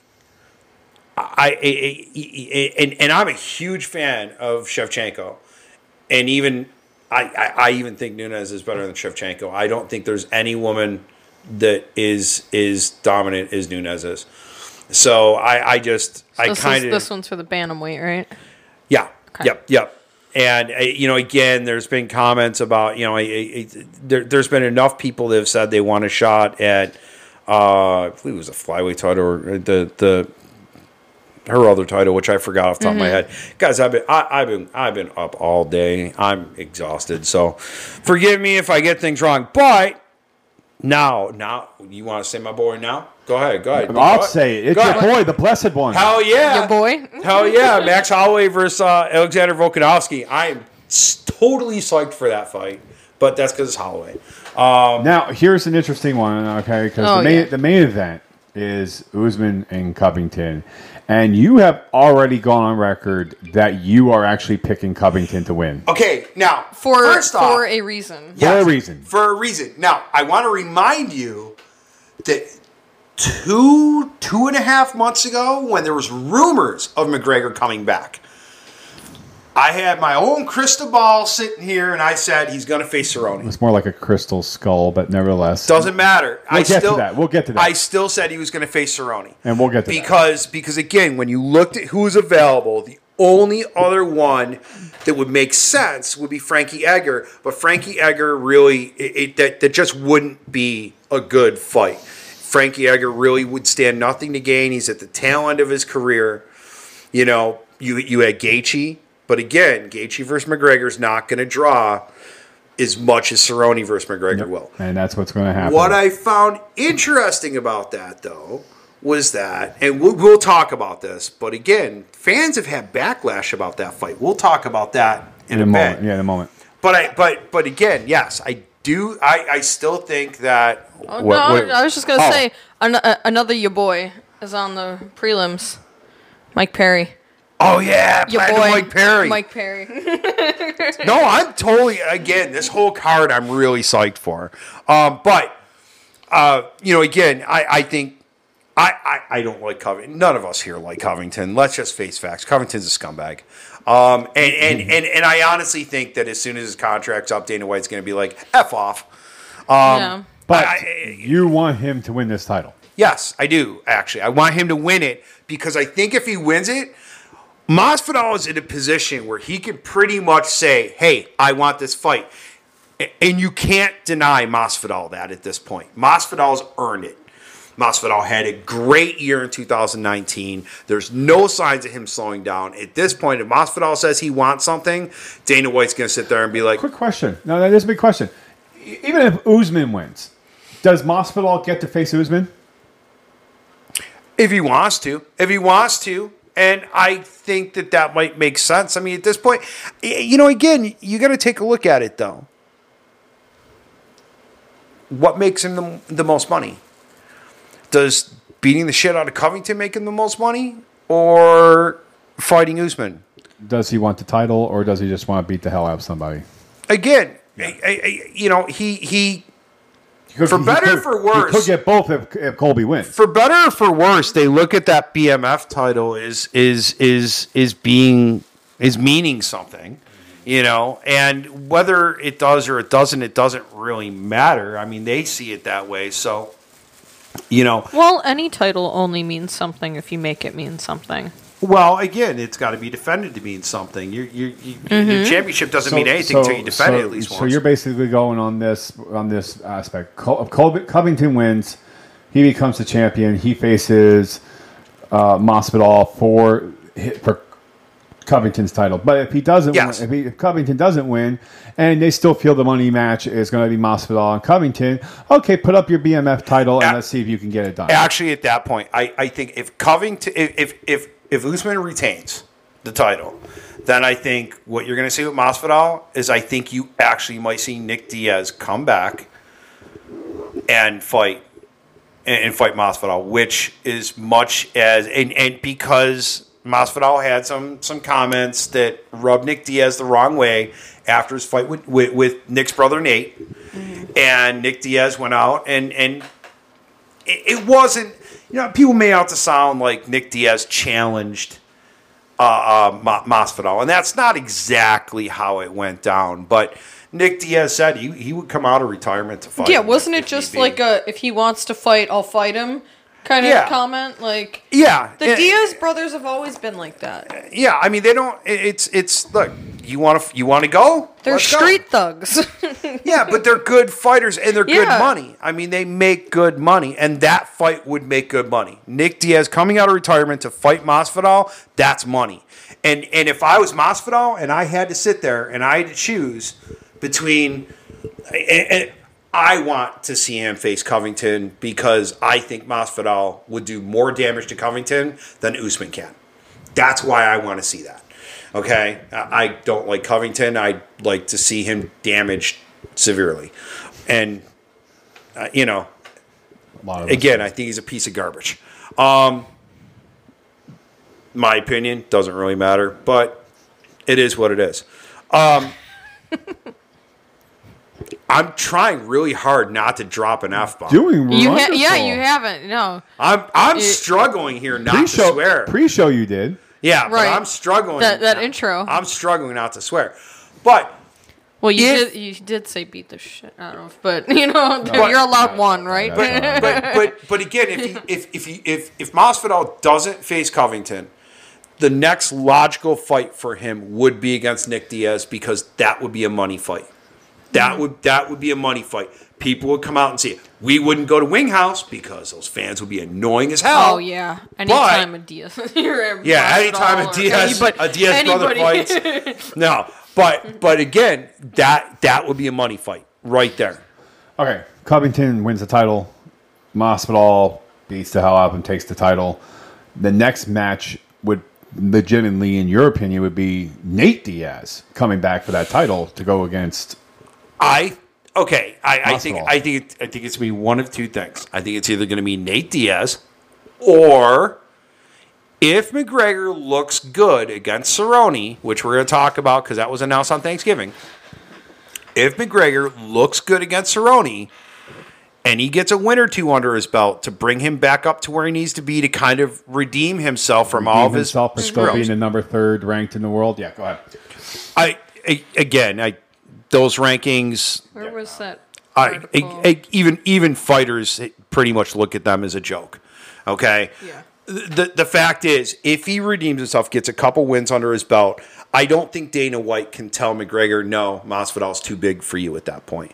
I, I, I- and and I'm a huge fan of Shevchenko, and even I, I, I even think Nunes is better than Shevchenko. I don't think there's any woman that is is dominant as Nunes is. So I, I just I kind of this one's for the bantamweight, right? yeah. Okay. Yep. Yep. And uh, you know, again, there's been comments about you know, I- I- I- there, there's been enough people that have said they want a shot at, uh, I believe it was a flyweight title or the the her other title, which I forgot off the top of my head. Guys, I've been I, I've been I've been up all day. I'm exhausted, so forgive me if I get things wrong. But now, now you want to say my boy now? Go ahead. Go ahead. I'll Go- say it. It's your ahead. boy, the blessed one. Hell yeah, Your boy. Hell yeah, Max Holloway versus uh, Alexander Volkanovski. I am totally psyched for that fight, but that's because it's Holloway. Now, here's an interesting one, okay? Because Oh, the, main, yeah. the main event is Usman and Covington. And you have already gone on record that you are actually picking Covington to win. Okay, now For first off, for a reason. For a reason. For a reason. Now, I want to remind you that two two and a half months ago, when there was rumors of McGregor coming back, I had my own crystal ball sitting here, and I said he's going to face Cerrone. It's more like a crystal skull, but nevertheless. Doesn't matter. I We'll get to still, that. We'll get to that. I still said he was going to face Cerrone. And we'll get to that. because because again, when you looked at who was available, the only other one that would make sense would be Frankie Edgar. But Frankie Edgar really it, it, that that just wouldn't be a good fight. Frankie Edgar really would stand nothing to gain. He's at the tail end of his career. You know, you you had Gaethje, but again, Gaethje versus McGregor is not going to draw as much as Cerrone versus McGregor will. And that's what's going to happen. What I found interesting about that, though, was that, and we'll, we'll talk about this, but again, fans have had backlash about that fight. We'll talk about that in, in a a, moment. bit. Yeah, in a moment. But I, but, but again, yes, I do. I, I still think that. Oh, what- no, what- I was just gonna Oh. say an- uh, another your boy is on the prelims. Mike Perry. Oh yeah, Your Platinum boy Mike Perry. Mike Perry. no, I'm totally again. This whole card, I'm really psyched for. Um, but uh, you know, again, I, I think I, I, I don't like Covington. None of us here like Covington. Let's just face facts. Covington's a scumbag. Um, and, and, and, and I honestly think that as soon as his contract's up, Dana White's going to be like, F off. yeah. But I- you want him to win this title. Yes, I do, actually. I want him to win it because I think if he wins it, Masvidal is in a position where he can pretty much say, hey, I want this fight. And you can't deny Masvidal that at this point. Masvidal's earned it. Masvidal had a great year in 2019. There's no signs of him slowing down. At this point, if Masvidal says he wants something, Dana White's going to sit there and be like, Quick question. No, that is a big question. Even if Usman wins, does Masvidal get to face Usman? If he wants to, if he wants to, and I think that that might make sense. I mean, at this point, you know, again, you got to take a look at it though. What makes him the, the most money? Does beating the shit out of Covington make him the most money, or fighting Usman? Does he want the title, or does he just want to beat the hell out of somebody? Again, I- I- I- you know, he He could- For he better or could- for worse. he could get both if, if Colby wins. for better or for worse, they look at that BMF title is is is is being is meaning something, you know, and whether it does or it doesn't, it doesn't really matter. I mean, they see it that way, so you know. Well, any title only means something if you make it mean something. Well, again, it's got to be defended to mean something. Your your, your, your championship doesn't mean anything until you defend it at least once. so you're basically going on this on this aspect. Col- if Colby, Covington wins, he becomes the champion. He faces uh, Masvidal for for Covington's title. But if he doesn't, Yes. win, if, he, if Covington doesn't win, and they still feel the money match is going to be Masvidal and Covington, okay, put up your BMF title and let's see if you can get it done. Actually, at that point, I, I think if Covington, if if if, if Usman retains the title, then I think what you're going to see with Masvidal is I think you actually might see Nick Diaz come back and fight and, fight Masvidal, which is much as and, and because Masvidal had some some comments that rubbed Nick Diaz the wrong way after his fight with with, with Nick's brother Nate, mm-hmm. and Nick Diaz went out and and it, it wasn't you know people made out to sound like Nick Diaz challenged uh, uh, Ma- Masvidal, and that's not exactly how it went down. But Nick Diaz said he, he would come out of retirement to fight. Yeah, wasn't if it just like a if he wants to fight, I'll fight him kind of Yeah. comment? Like yeah the and- Diaz brothers have always been like that. Yeah, I mean they don't. It's it's look. You want to you want to go? They're Let's go. street thugs. Yeah, but they're good fighters and they're good Yeah. money. I mean, they make good money, and that fight would make good money. Nick Diaz coming out of retirement to fight Masvidal, that's money. And and if I was Masvidal and I had to sit there and I had to choose between, and, and I want to see him face Covington because I think Masvidal would do more damage to Covington than Usman can. That's why I want to see that. Okay, I I don't like Covington. I'd like to see him damaged severely, and uh, you know, A lot of again, I think he's a piece of garbage. Um, my opinion doesn't really matter, but it is what it is. Um, I'm trying really hard not to drop an f bomb. doing you ha- yeah, you haven't. No. I'm I'm It- struggling here not to Pre-show, swear. pre-show you did. Yeah, but Right. I'm struggling. That- that intro. I'm struggling not to swear, but. Well, you If- did. You did say beat the shit. I don't know, but you know, But- you're allowed one, right? But- but but but again, if he, if if he, if if Masvidal doesn't face Covington, the next logical fight for him would be against Nick Diaz because that would be a money fight. That Mm-hmm. would that would be a money fight. People would come out and see it. We wouldn't go to Wing House because those fans would be annoying as hell. oh yeah. Anytime a Diaz. you're Yeah, Masvidal anytime a or Diaz anybody- a Diaz brother anybody. fights. No, but but again, that that would be a money fight right there. Okay, Covington wins the title. Masvidal beats the hell out of him, takes the title. The next match would legitimately, in your opinion, would be Nate Diaz coming back for that title to go against. I okay. I, I think I think it, I think it's gonna be one of two things. I think it's either gonna be Nate Diaz, or if McGregor looks good against Cerrone, which we're gonna talk about because that was announced on Thanksgiving. If McGregor looks good against Cerrone, and he gets a win or two under his belt to bring him back up to where he needs to be to kind of redeem himself from all of his himself for still being the number third ranked in the world. Yeah, go ahead. I, I again, I those rankings. Where was that? I, article? I- I- even even fighters pretty much look at them as a joke. Okay. Yeah. The the fact is, if he redeems himself, gets a couple wins under his belt, I don't think Dana White can tell McGregor, no, Masvidal's too big for you at that point.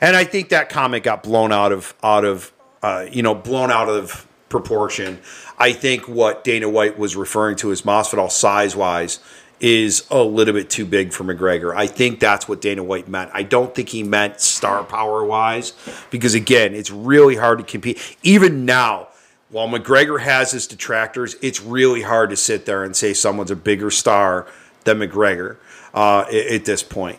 And I think that comment got blown out of out of uh, you know blown out of proportion. I think what Dana White was referring to as Masvidal size wise is a little bit too big for McGregor. I think that's what Dana White meant. I don't think he meant star power wise because again, it's really hard to compete. Even now, while McGregor has his detractors, it's really hard to sit there and say someone's a bigger star than McGregor uh, at, this point.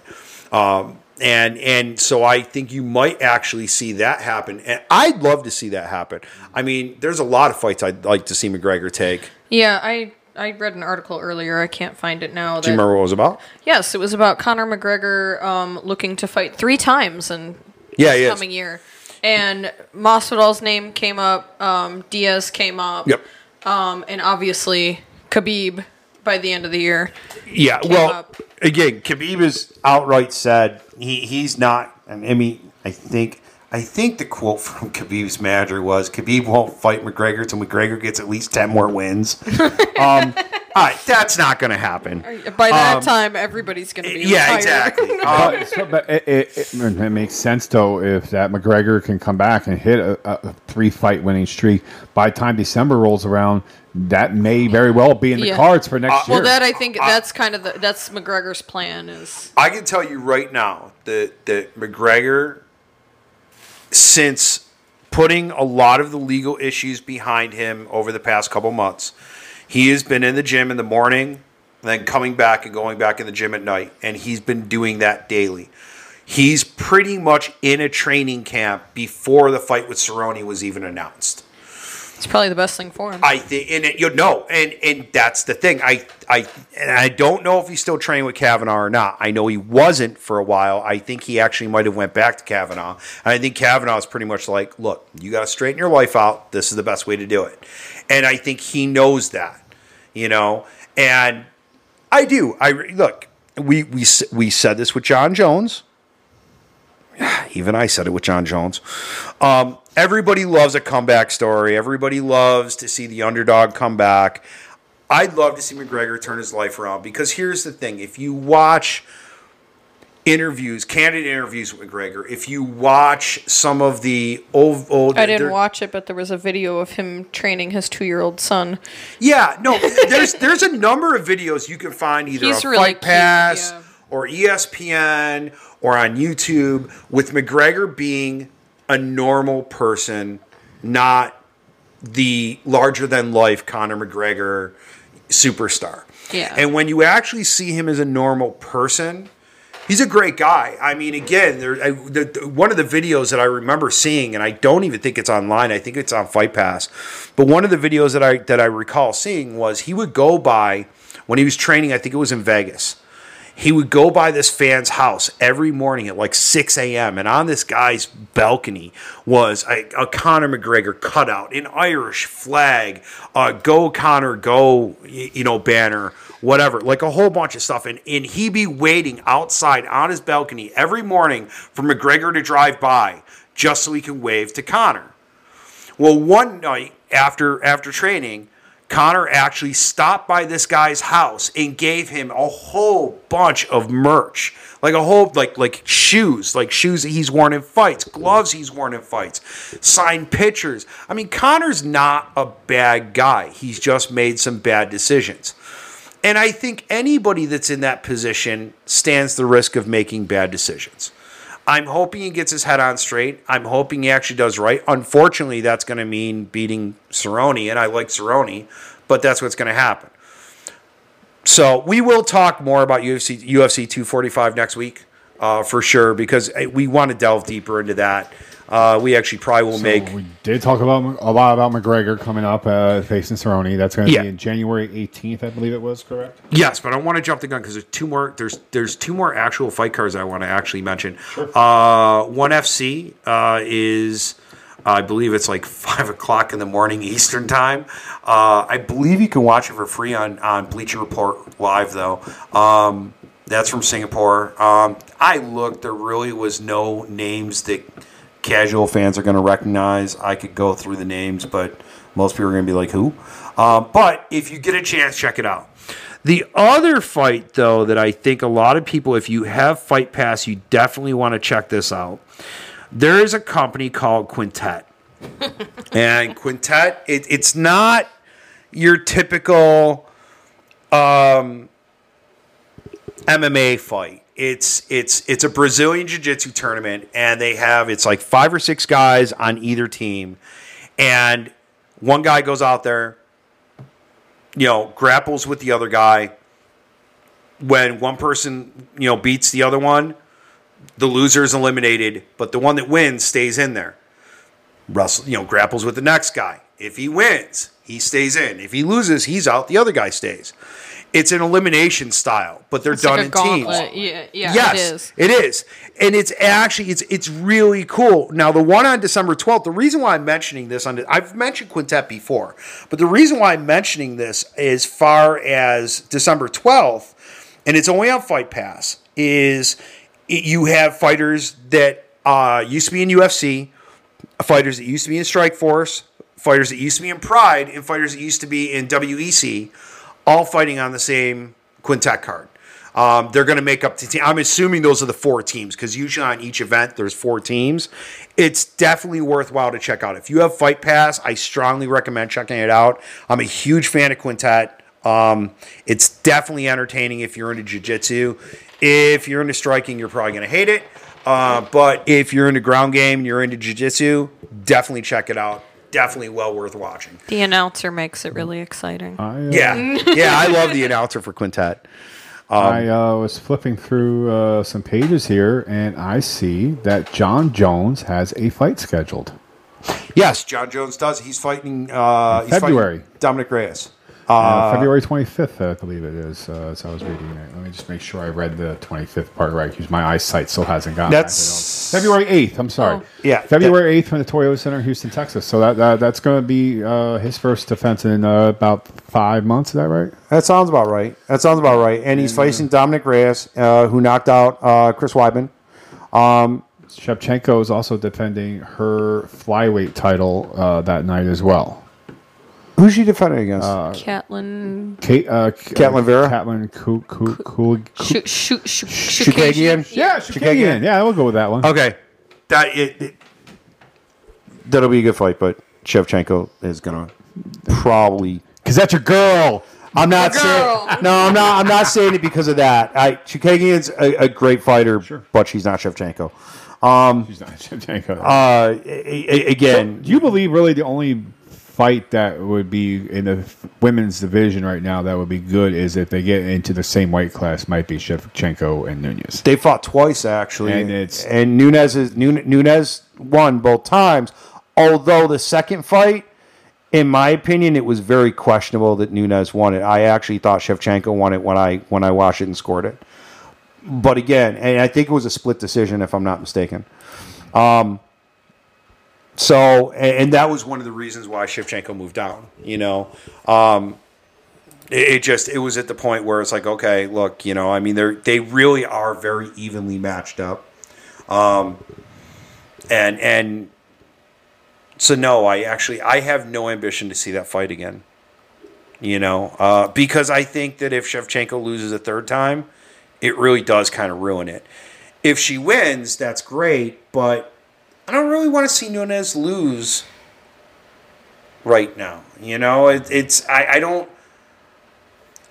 Um, and and so I think you might actually see that happen, and I'd love to see that happen. I mean, there's a lot of fights I'd like to see McGregor take. Yeah, I I read an article earlier. I can't find it now. Do you remember what it was about? Yes, it was about Conor McGregor um, looking to fight three times in Yeah, this is. coming year. And Masvidal's name came up, um, Diaz came up, Yep. um, and obviously Khabib by the end of the year. Yeah, well, up. again, Khabib has outright said he, he's not. I mean, I think I think the quote from Khabib's manager was Khabib won't fight McGregor until McGregor gets at least ten more wins. um, all right, that's not going to happen. By that Um, time, everybody's going to be Yeah, retired. exactly. Um, But, so- but it, it, it, it makes sense though if that McGregor can come back and hit a, a three fight winning streak by the time December rolls around. That may very well be in the Yeah. cards for next uh, year. Well, that I think uh, that's kind of the that's McGregor's plan is I can tell you right now that that McGregor, since putting a lot of the legal issues behind him over the past couple months, he has been in the gym in the morning, then coming back and going back in the gym at night, and he's been doing that daily. He's pretty much in a training camp before the fight with Cerrone was even announced. It's probably the best thing for him. I think, and it, you know, and and that's the thing. I I and I don't know if he's still training with Kavanagh or not. I know he wasn't for a while. I think he actually might have went back to Kavanagh. And I think Kavanagh is pretty much like, look, you got to straighten your life out. This is the best way to do it. And I think he knows that, you know. And I do. I look. We we we said this with Jon Jones. Even I said it with Jon Jones. Um, everybody loves a comeback story. Everybody loves to see the underdog come back. I'd love to see McGregor turn his life around because here's the thing: if you watch interviews, candid interviews with McGregor, if you watch some of the old, old I didn't watch it, but there was a video of him training his two-year-old son. Yeah, no, there's there's a number of videos you can find either He's on really Fight cute, Pass yeah. or ESPN or on YouTube with McGregor being a normal person, not the larger than life Conor McGregor superstar. Yeah. And when you actually see him as a normal person, he's a great guy. I mean, again, there I, the, the- one of the videos that I remember seeing, and I don't even think it's online. I think it's on Fight Pass. But one of the videos that I that I recall seeing was he would go by when he was training. I think it was in Vegas. He would go by this fan's house every morning at like 6 a.m. And on this guy's balcony was a, a Conor McGregor cutout, an Irish flag, a Go Conor Go, you know, banner, whatever, like a whole bunch of stuff. And, and he'd be waiting outside on his balcony every morning for McGregor to drive by just so he can wave to Conor. Well, one night after after training, Conor actually stopped by this guy's house and gave him a whole bunch of merch. Like a whole like like shoes, like shoes that he's worn in fights, gloves he's worn in fights, signed pictures. I mean, Conor's not a bad guy. He's just made some bad decisions. And I think anybody that's in that position stands the risk of making bad decisions. I'm hoping he gets his head on straight. I'm hoping he actually does right. Unfortunately, that's going to mean beating Cerrone, and I like Cerrone, but that's what's going to happen. So we will talk more about UFC UFC 245 next week uh, for sure because eh, we want to delve deeper into that. Uh, we actually probably will make. We did talk about a lot about McGregor coming up uh, facing Cerrone. That's going to Yeah. be in January 18th, I believe it was. Correct. Yes, but I want to jump the gun because there's two more. There's there's two more actual fight cards I want to actually mention. Uh, one FC uh, is, I believe it's like five o'clock in the morning Eastern time. Uh, I believe you can watch it for free on on Bleacher Report live though. Um, that's from Singapore. Um, I looked. There really was no names that casual fans are going to recognize. I could go through the names, but most people are going to be like, who? Um, but if you get a chance, check it out. The other fight, though, that I think a lot of people, if you have Fight Pass, you definitely want to check this out. There is a company called Quintet. and Quintet, it, it's not your typical um, MMA fight. It's it's it's a Brazilian jiu-jitsu tournament and they have it's like five or six guys on either team and one guy goes out there you know grapples with the other guy when one person you know beats the other one the loser is eliminated but the one that wins stays in there Russell, you know, grapples with the next guy. If he wins, he stays in. If he loses, he's out. The other guy stays. It's an elimination style, but they're It's done like in gauntlet. teams. Yeah, yeah, yes, it is. It is, and it's actually it's it's really cool. Now the one on December twelfth. The reason why I'm mentioning this on I've mentioned Quintet before, but the reason why I'm mentioning this as far as December twelfth, and it's only on Fight Pass, is it- you have fighters that uh, used to be in UFC, fighters that used to be in Strikeforce, fighters that used to be in Pride, and fighters that used to be in WEC, all fighting on the same quintet card. Um, they're going to make up the team. I'm assuming those are the four teams because usually on each event there's four teams. It's definitely worthwhile to check out. If you have Fight Pass, I strongly recommend checking it out. I'm a huge fan of Quintet. Um, it's definitely entertaining if you're into jiu-jitsu. If you're into striking, you're probably going to hate it. Uh, but if you're into ground game and you're into jiu-jitsu, definitely check it out. Definitely well worth watching. The announcer makes it really exciting. I, uh, Yeah, yeah, I love the announcer for Quintet. I uh, was flipping through uh, some pages here, and I see that Jon Jones has a fight scheduled. Yes, Jon Jones does. He's fighting. Uh, he's fighting February. Dominick Reyes. Uh, February 25th, I believe it is. Uh, as I was reading it. Let me just make sure I read the 25th part right because my eyesight still hasn't gotten. That's- February 8th. I'm sorry. Oh. Yeah, February 8th from the Toyota Center, Houston, Texas. So that, that that's going to be uh, his first defense in uh, about five months. Is that right? That sounds about right. That sounds about right. And he's facing Dominick Reyes, uh, who knocked out uh, Chris Weidman. Shevchenko is also defending her flyweight title uh, that night as well. Who's she defending against? Catlin. Kate, uh, Caitlin Vera? Caitlin Ku- Ku- Ku- Shoot, shoot, shoot, Shukagian? Yeah, Chookagian? Chookagian. Yeah, we'll go with that one. Okay, that it, it- that'll be a good fight, but Shevchenko is gonna probably Because that's your girl. I'm not The saying no. I'm not. I'm not saying it because of that. I Chookagian's a, a great fighter, but she's not Shevchenko. She's not Shevchenko. Uh, a- a- again, Do you believe really the only fight that would be in the women's division right now that would be good is if they get into the same weight class might be Shevchenko and Nunes. they fought twice actually, And it's- and Nunes is Nunes won both times. Although the second fight, in my opinion, it was very questionable that Nunes won it. I actually thought Shevchenko won it when I when I watched it and scored it. But again, and I think it was a split decision if I'm not mistaken. Um, so, and, that was one of the reasons why Shevchenko moved down. You know, um, it, it just it was at the point where it's like, okay, look, you know, I mean, they they really are very evenly matched up. Um, and and so no, I actually I have no ambition to see that fight again. You know, uh, because I think that if Shevchenko loses a third time, it really does kind of ruin it. If she wins, that's great, but I don't really want to see Nunes lose right now. You know, it, it's I, I don't.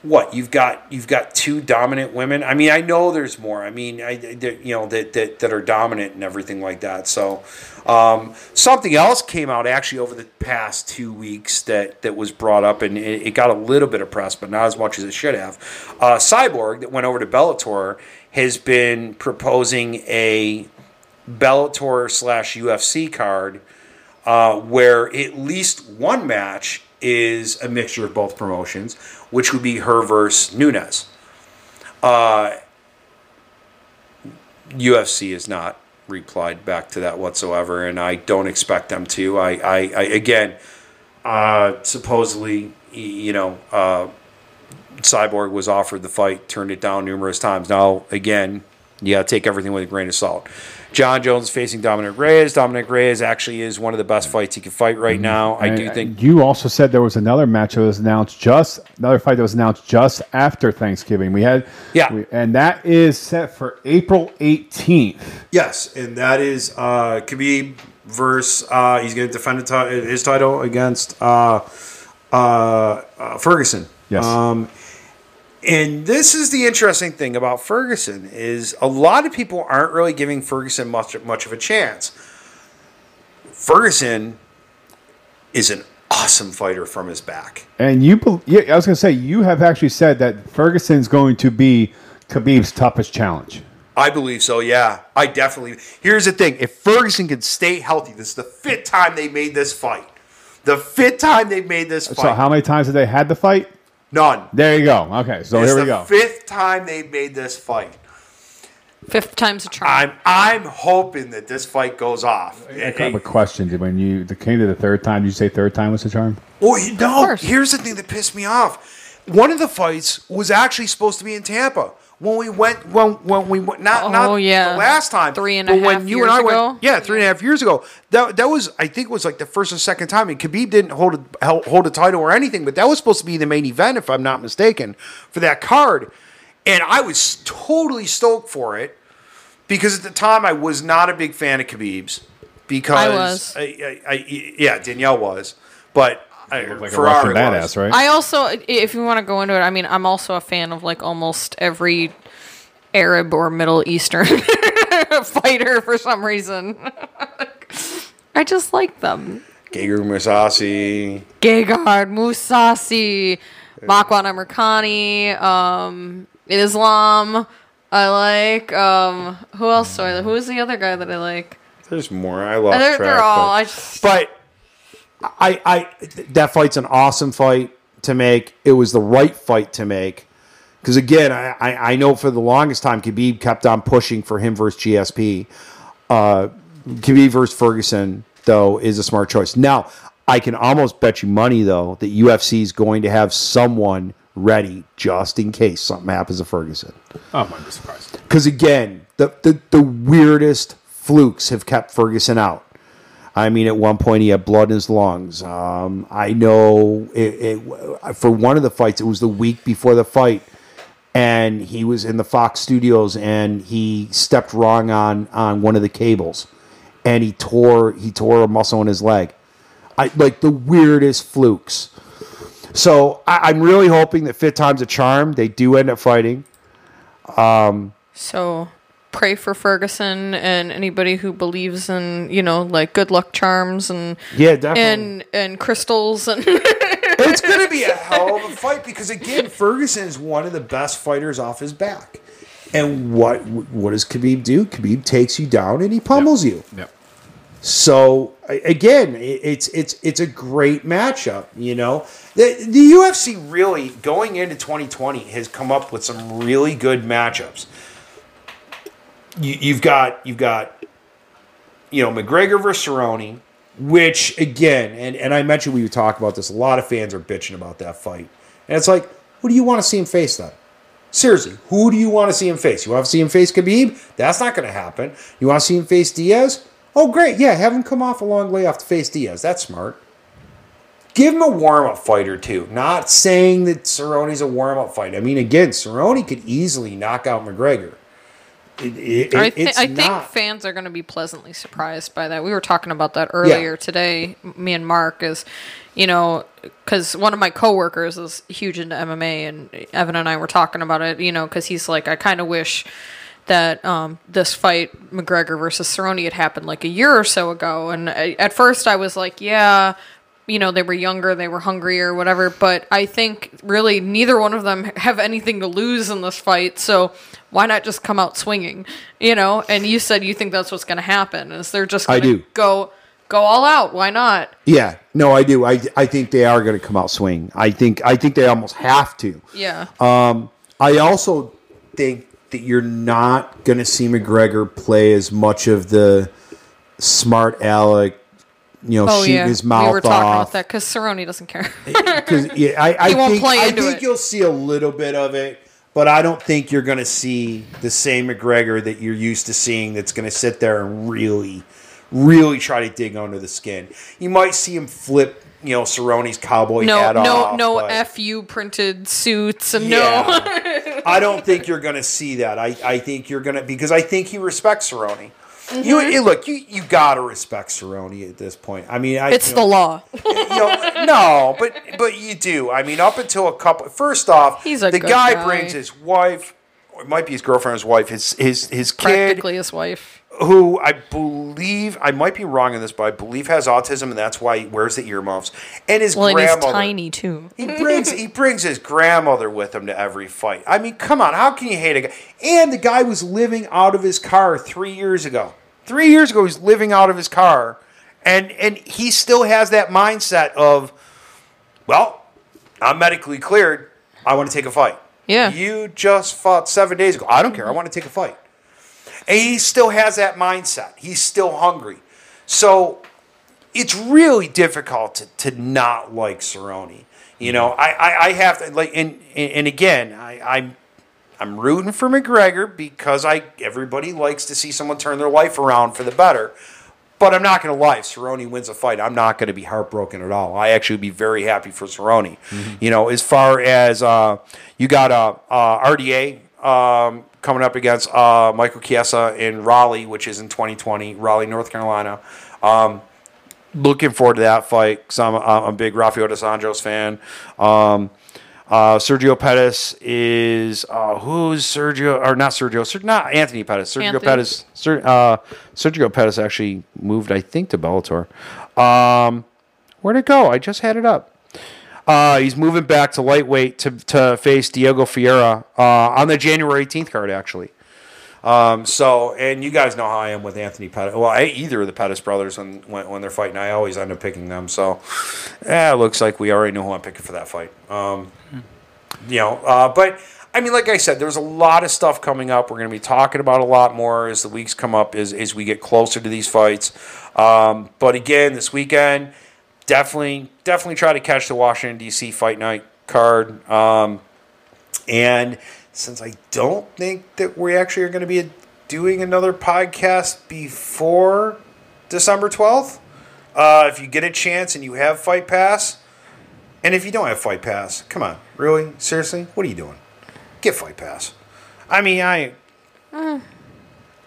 What you've got? You've got two dominant women. I mean, I know there's more. I mean, I you know that, that that are dominant and everything like that. So, um, something else came out actually over the past two weeks that that was brought up, and it, it got a little bit of press, but not as much as it should have. Uh, Cyborg that went over to Bellator has been proposing a Bellator slash UFC card uh, where at least one match is a mixture of both promotions, which would be her versus Nunes. Uh, UFC has not replied back to that whatsoever, and I don't expect them to. I, I, I again, uh, supposedly, you know, uh, Cyborg was offered the fight, turned it down numerous times. Now, again, you got to take everything with a grain of salt. Jon Jones facing Dominick Reyes. Dominick Reyes actually is one of the best fights he can fight right now. I do think. you also said there was another match that was announced just another fight that was announced just after Thanksgiving. We had Yeah. we- and that is set for April 18th. Yes, and that is uh, Khabib versus. Uh, he's going to defend his title against uh, uh, uh, Ferguson. Yes. Um, and this is the interesting thing about Ferguson is a lot of people aren't really giving Ferguson much much of a chance. Ferguson is an awesome fighter from his back. And you, I was going to say you have actually said that Ferguson's going to be Khabib's toughest challenge. I believe so. Yeah, I definitely. Here's the thing: if Ferguson can stay healthy, this is the fifth time they made this fight. The fifth time they made this fight. So how many times have they had the fight? None. There you go. Okay, so it's here we the go. fifth time they made this fight. Fifth time's a charm. I'm I'm hoping that this fight goes off. I have a question. Did when you came to the third time, did you say third time was the charm? Well, you know, here's the thing that pissed me off. One of the fights was actually supposed to be in Tampa. When we went, when when we went, not Oh, not yeah. the last time, Three and a when half you and years I ago? went, yeah, three and a half years ago. That that was, I think, it was like the first or second time. And Khabib didn't hold a hold a title or anything, but that was supposed to be the main event, if I'm not mistaken, for that card. And I was totally stoked for it because at the time I was not a big fan of Khabib's because I was. I, I, I, yeah, Danielle was, but I, Like a Ferrari Russian badass, right? I also, if you want to go into it, I mean, I'm also a fan of like almost every Arab or Middle Eastern fighter for some reason. I just like them. Gegard Mousasi. Gegard, Mousasi, Makwan Amirkhani, um, Islam. I like um who else do I like? Who is the other guy that I like? There's more. I lost They're, track. they're all but- I just But I, I, that fight's an awesome fight to make. It was the right fight to make. Because again, I, I, I know for the longest time, Khabib kept on pushing for him versus GSP. Uh, Khabib versus Ferguson, though, is a smart choice. Now, I can almost bet you money, though, that UFC is going to have someone ready just in case something happens to Ferguson. Oh, I might be surprised. Because again, the, the the weirdest flukes have kept Ferguson out. I mean, at one point he had blood in his lungs. Um, I know it, it, for one of the fights, it was the week before the fight, and he was in the Fox Studios and he stepped wrong on on one of the cables, and he tore he tore a muscle in his leg. I like the weirdest flukes. So I, I'm really hoping that fifth time's a charm. They do end up fighting. so pray for Ferguson and anybody who believes in, you know, like good luck charms and Yeah, definitely. and and crystals and it's going to be a hell of a fight because again, Ferguson is one of the best fighters off his back. And what what does Khabib do? Khabib takes you down and he pummels you. Yep. So again, it's it's it's a great matchup. You know, the the UFC really going into 2020 has come up with some really good matchups. You, you've got you've got you know McGregor versus Cerrone, which again, and and I mentioned we would talk about this. A lot of fans are bitching about that fight, and it's like, who do you want to see him face then? Seriously, who do you want to see him face? You want to see him face Khabib? That's not going to happen. You want to see him face Diaz? Oh, great. Yeah, have him come off a long layoff to face Diaz. That's smart. Give him a warm up fight or two. Not saying that Cerrone's a warm up fight. I mean, again, Cerrone could easily knock out McGregor. It, it, I, it's I think fans are going to be pleasantly surprised by that. We were talking about that earlier today. Me and Marc is, you know, because one of my coworkers is huge into MMA, and Evan and I were talking about it. You know, because he's like, I kind of wish that um, this fight McGregor versus Cerrone had happened like a year or so ago. And I, at first, I was like, yeah. You know, they were younger, they were hungrier, whatever. But I think really neither one of them have anything to lose in this fight. So why not just come out swinging? You know, and you said you think that's what's going to happen is they're just going to go go all out. Why not? Yeah, no, I do. I, I think they are going to come out swing. I think I think they almost have to. Yeah. Um, I also think that you're not going to see McGregor play as much of the smart aleck, you know, oh shooting yeah. his mouth off. we were talking off. about that because Cerrone doesn't care. Because yeah, I, I He won't think, I think it. you'll see a little bit of it, but I don't think you're going to see the same McGregor that you're used to seeing. That's going to sit there and really, really try to dig under the skin. You might see him flip, you know, Cerrone's cowboy no, hat no, off. no but- fu printed suits and no. I don't think you're going to see that. I, I think you're going to because I think he respects Cerrone. You Mm-hmm. you- look, you you got to respect Cerrone at this point. I mean, I, It's you the law. you know, no, but but you do. I mean, up until a couple. First off, He's a the guy, guy. brings his wife, or it might be his girlfriend, his wife, his his his kid, Practically his wife. Who I believe I might be wrong in this, but I believe has autism, and that's why he wears the earmuffs. And his Well, and he's tiny too. He brings he brings his grandmother with him to every fight. I mean, come on, how can you hate a guy? And the guy was living out of his car three years ago. Three years ago, he's living out of his car, and and he still has that mindset of, well, I'm medically cleared. I want to take a fight. Yeah. You just fought seven days ago. I don't care. I want to take a fight. And he still has that mindset. He's still hungry. So it's really difficult to, to not like Cerrone. You know, I, I, I have to like and and, again, I, I'm I'm rooting for McGregor because I everybody likes to see someone turn their life around for the better. But I'm not going to lie. If Cerrone wins a fight, I'm not going to be heartbroken at all. I actually would be very happy for Cerrone. You know, as far as uh, you got uh, uh, RDA um, coming up against uh, Michael Chiesa in Raleigh, which is in 2020, Raleigh, North Carolina. Um, looking forward to that fight because I'm, I'm a big Rafael dos Anjos fan. Um, uh, Sergio Pettis is uh, who's Sergio or not Sergio? Ser, not Anthony Pettis. Sergio Anthony. Pettis. Ser, uh, Sergio Pettis actually moved, I think, to Bellator. Um, where'd it go? I just had it up. Uh, he's moving back to lightweight to, to face Diego Ferreira uh, on the January 18th card, actually. Um, so, and you guys know how I am with Anthony Pettis. Well, I, either of the Pettis brothers, when, when, when they're fighting, I always end up picking them. So, yeah, it looks like we already know who I'm picking for that fight. Um, you know, uh, but I mean, like I said, there's a lot of stuff coming up. We're going to be talking about a lot more as the weeks come up, as, as we get closer to these fights. Um, but again, this weekend, definitely, definitely try to catch the Washington D.C. Fight Night card. Um, and since I don't think that we actually are going to be doing another podcast before December 12th, uh, if you get a chance and you have Fight Pass, and if you don't have Fight Pass, come on, really? Seriously? What are you doing? Get Fight Pass. I mean, I.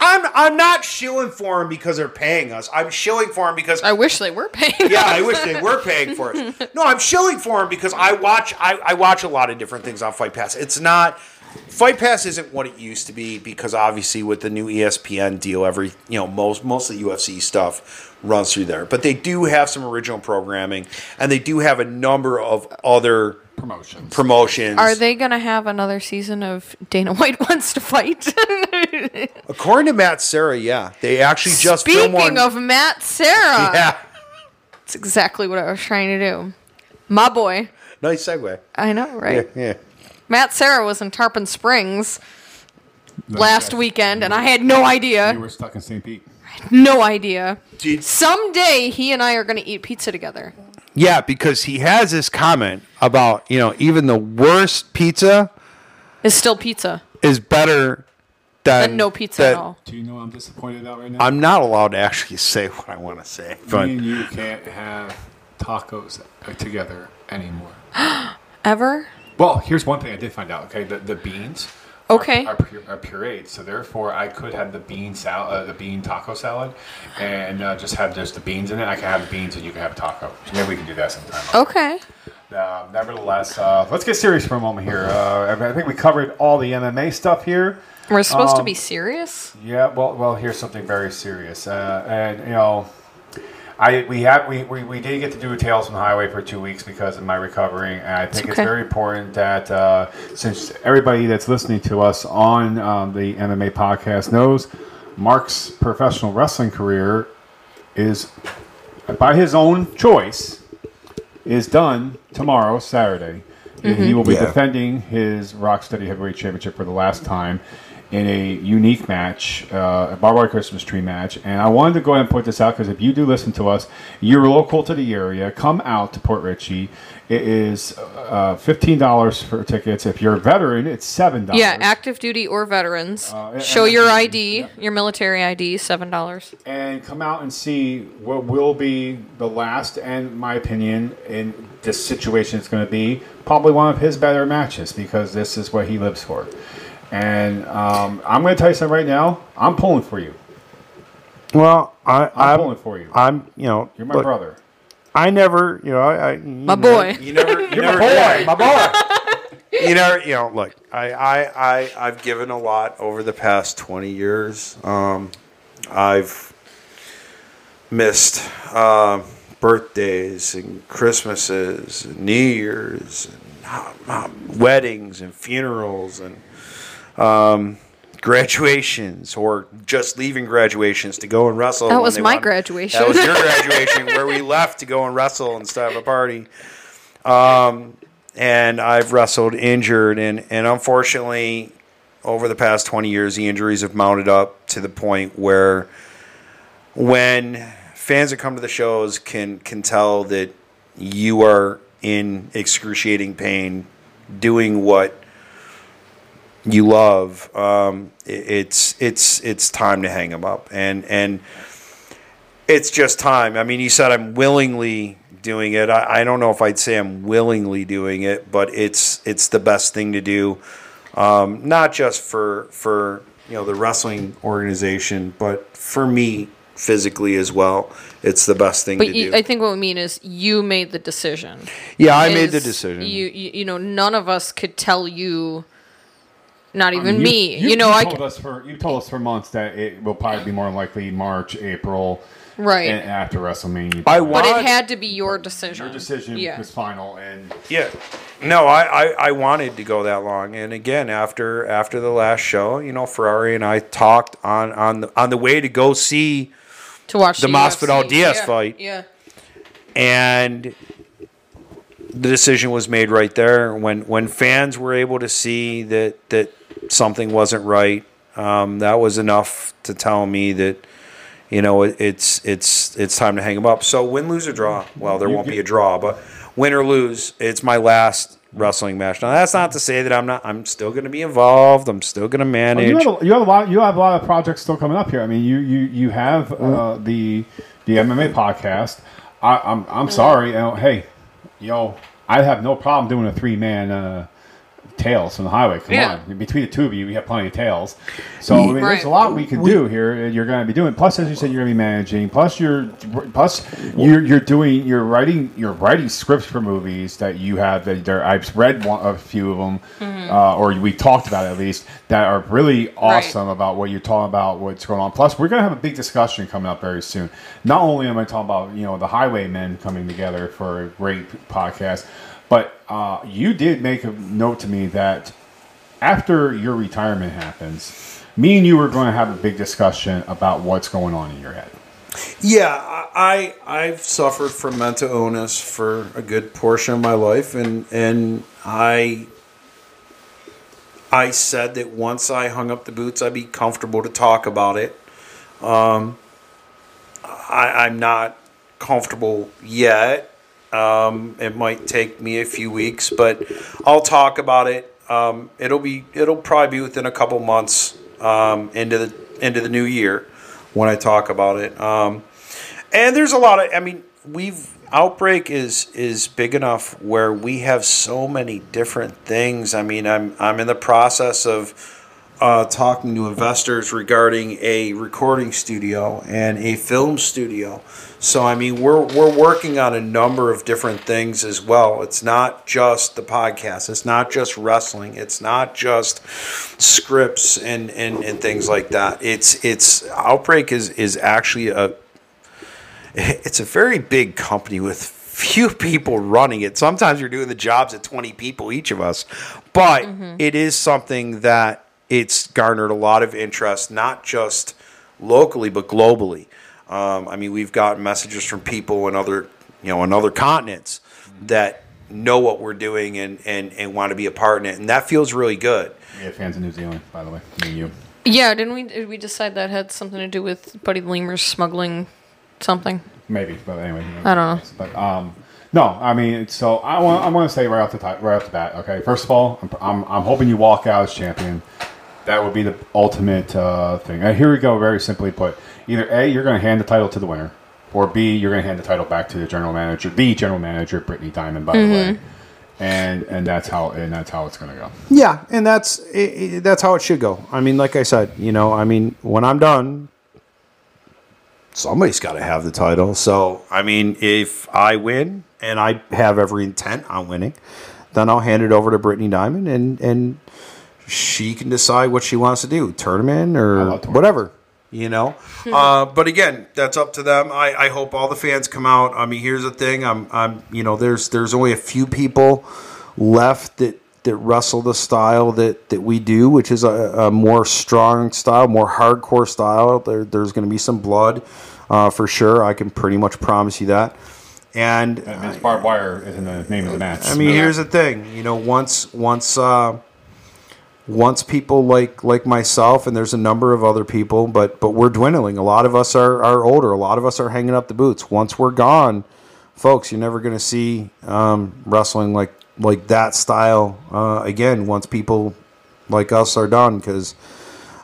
I'm I'm not shilling for them because they're paying us. I'm shilling for them because I wish they were paying. yeah, I wish they were paying for us. No, I'm shilling for them because I watch I, I watch a lot of different things on Fight Pass. It's not Fight Pass isn't what it used to be because obviously with the new ESPN deal, every you know most most of the UFC stuff runs through there. But they do have some original programming, and they do have a number of other Promotions. promotions. Are they going to have another season of Dana White wants to fight? According to Matt Serra, yeah, they actually just filmed Speaking one. of Matt Serra, yeah, that's exactly what I was trying to do. My boy. nice segue. I know, right? Yeah, yeah. Matt Serra was in Tarpon Springs last Okay. weekend, and I had no idea. You were stuck in St. Pete. No idea. Dude, Someday he and I are going to eat pizza together. Yeah, because he has this comment about, you know, even the worst pizza It's still pizza. is better than And no pizza that- at all. Do you know I'm disappointed out right now? I'm not allowed to actually say what I want to say. But Me and you can't have tacos uh, together anymore. Ever? Well, here's one thing I did find out. Okay, the, the beans. Okay. Are, are, are pureed, so therefore I could have the bean salad, uh, the bean taco salad, and uh, just have just the beans in it. I can have the beans, and you can have a taco. So maybe we can do that sometime. Okay. Uh, nevertheless, uh, let's get serious for a moment here. Uh, I- think we covered all the MMA stuff here. We're supposed to Um, be serious? Yeah, well, well, here's something very serious, uh, and you know, I we have we, we, we did get to do a Tales from the Highway for two weeks because of my recovering, and I think it's very important that uh, since everybody that's listening to us on um, the MMA podcast knows, Marc's professional wrestling career is by his own choice is done tomorrow, Saturday. And He will be Yeah. defending his Rocksteady Heavyweight Championship for the last time in a unique match, uh, a barbed wire Christmas tree match. And I wanted to go ahead and point this out because if you do listen to us, you're local to the area, come out to Port Richey. It is uh, $15 for tickets. If you're a veteran, it's $7. Yeah, active duty or veterans. Uh, Show and- your ID, your military ID, $7. and come out and see what will be the last, and my opinion, in this situation, it's going to be probably one of his better matches because this is what he lives for. And um, I'm going to tell you something right now. I'm pulling for you. well, I, I'm, I'm, pulling for you. I'm, you know, You're my look, brother. I never, you know, I, I My boy. You never, you You're never, my boy. My boy. you never, you know, look, I, I, I, I've given a lot over the past 20 years. Um, I've missed um birthdays and Christmases, and New Year's, and um, weddings and funerals and um, graduations or just leaving graduations to go and wrestle. That was my want- graduation. That was your graduation where we left to go and wrestle instead of a party. Um, and I've wrestled injured, and, and unfortunately, over the past 20 years, the injuries have mounted up to the point where when fans that come to the shows can can tell that you are in excruciating pain doing what you love um, it's it's it's time to hang them up. And and it's just time. I mean you said i'm willingly doing it. I, I don't know if i'd say i'm willingly doing it but it's it's the best thing to do. Um, not just for for you know the wrestling organization but for me physically as well it's the best thing But to you, I think what we mean is you made the decision. yeah i made the decision. You, you, you know, none of us could tell you not even um, You- me. You, know, I told us for you told us for months that it will probably be more likely March, April, right. and after WrestleMania. I but it had to be your decision. your decision Yeah. was final, and Yeah. No, I, I, I wanted to go that long. And again, after after the last show, you know, Ferrari and I talked on on the, on the way to go see to watch the Masvidal Diaz Yeah, fight. Yeah. and the decision was made right there when when fans were able to see that that something wasn't right um, that was enough to tell me that you know it, it's it's it's time to hang them up so win lose or draw well there won't be a draw but win or lose it's my last wrestling match now that's not to say that i'm not i'm still going to be involved i'm still going to manage you, have a, you have a lot. You have a lot of projects still coming up here. I mean, you you you have uh, the the MMA podcast. I, I'm I'm sorry. You know, hey, yo, I have no problem doing a three man uh, tales from the highway. Come Yeah. on, between the two of you, we have plenty of tails. So I mean, there's a lot we can do here. and You're going to be doing. Plus, as you said, you're going to be managing. Plus, you're plus you're you're doing you're writing you're writing scripts for movies that you have that there. I've read one, a few of them, uh, or we talked about at least that are really awesome about what you're talking about, what's going on. Plus, we're going to have a big discussion coming up very soon. Not only am I talking about you know the Highwaymen coming together for a great podcast, but uh, you did make a note to me that after your retirement happens, me and you are going to have a big discussion about what's going on in your head. Yeah, I I've suffered from mental illness for a good portion of my life, and and I I said that once I hung up the boots, I'd be comfortable to talk about it. Um, I, I'm not comfortable yet. Um, it might take me a few weeks, but I'll talk about it. Um, it'll be it'll probably be within a couple months um, into the into the new year when I talk about it. Um, and there's a lot of I mean we've outbreak is is big enough where we have so many different things. I mean I'm I'm in the process of uh, talking to investors regarding a recording studio and a film studio. So I mean, we're we're working on a number of different things as well. It's not just the podcast. It's not just wrestling. It's not just scripts and, and, and things like that. It's it's Outbreak is is actually a it's a very big company with few people running it. Sometimes you're doing the jobs of 20 people each of us, but it is something that it's garnered a lot of interest, not just locally but globally. Um, I mean, we've gotten messages from people in other, you know, in other continents that know what we're doing and, and, and want to be a part in it, and that feels really good. We have fans in New Zealand, by the way. Me and you. Yeah, didn't we? Did we decide that had something to do with Buddy Lemurs smuggling something? Maybe, but anyway. I don't know. But um, no, I mean, so I want I want to say right off the top, right off the bat. Okay, first of all, I'm, I'm, I'm hoping you walk out as champion. That would be the ultimate uh, thing. And here we go. Very simply put, either a you're going to hand the title to the winner, or b you're going to hand the title back to the general manager, the general manager, Brittany Diamond, by the way. And and that's how and that's how it's going to go. Yeah, and that's i i that's how it should go. I mean, like I said, you know, I mean, when I'm done, somebody's got to have the title. So, I mean, if I win and I have every intent on winning, then I'll hand it over to Brittany Diamond, and and she can decide what she wants to do, tournament or tournament. whatever. You know, uh, but again, that's up to them. I, I hope all the fans come out. I mean, here's the thing: I'm, I'm, you know, there's there's only a few people left that that wrestle the style that that we do, which is a, a more strong style, more hardcore style. There, there's going to be some blood uh, for sure. I can pretty much promise you that. And That means barbed wire is in the name of the match. I mean, here's the thing. You know, once once uh, once people like like myself, and there's a number of other people, but but we're dwindling. A lot of us are are older. A lot of us are hanging up the boots. Once we're gone, folks, you're never going to see um, wrestling like like that style uh, again. Once people like us are done, because.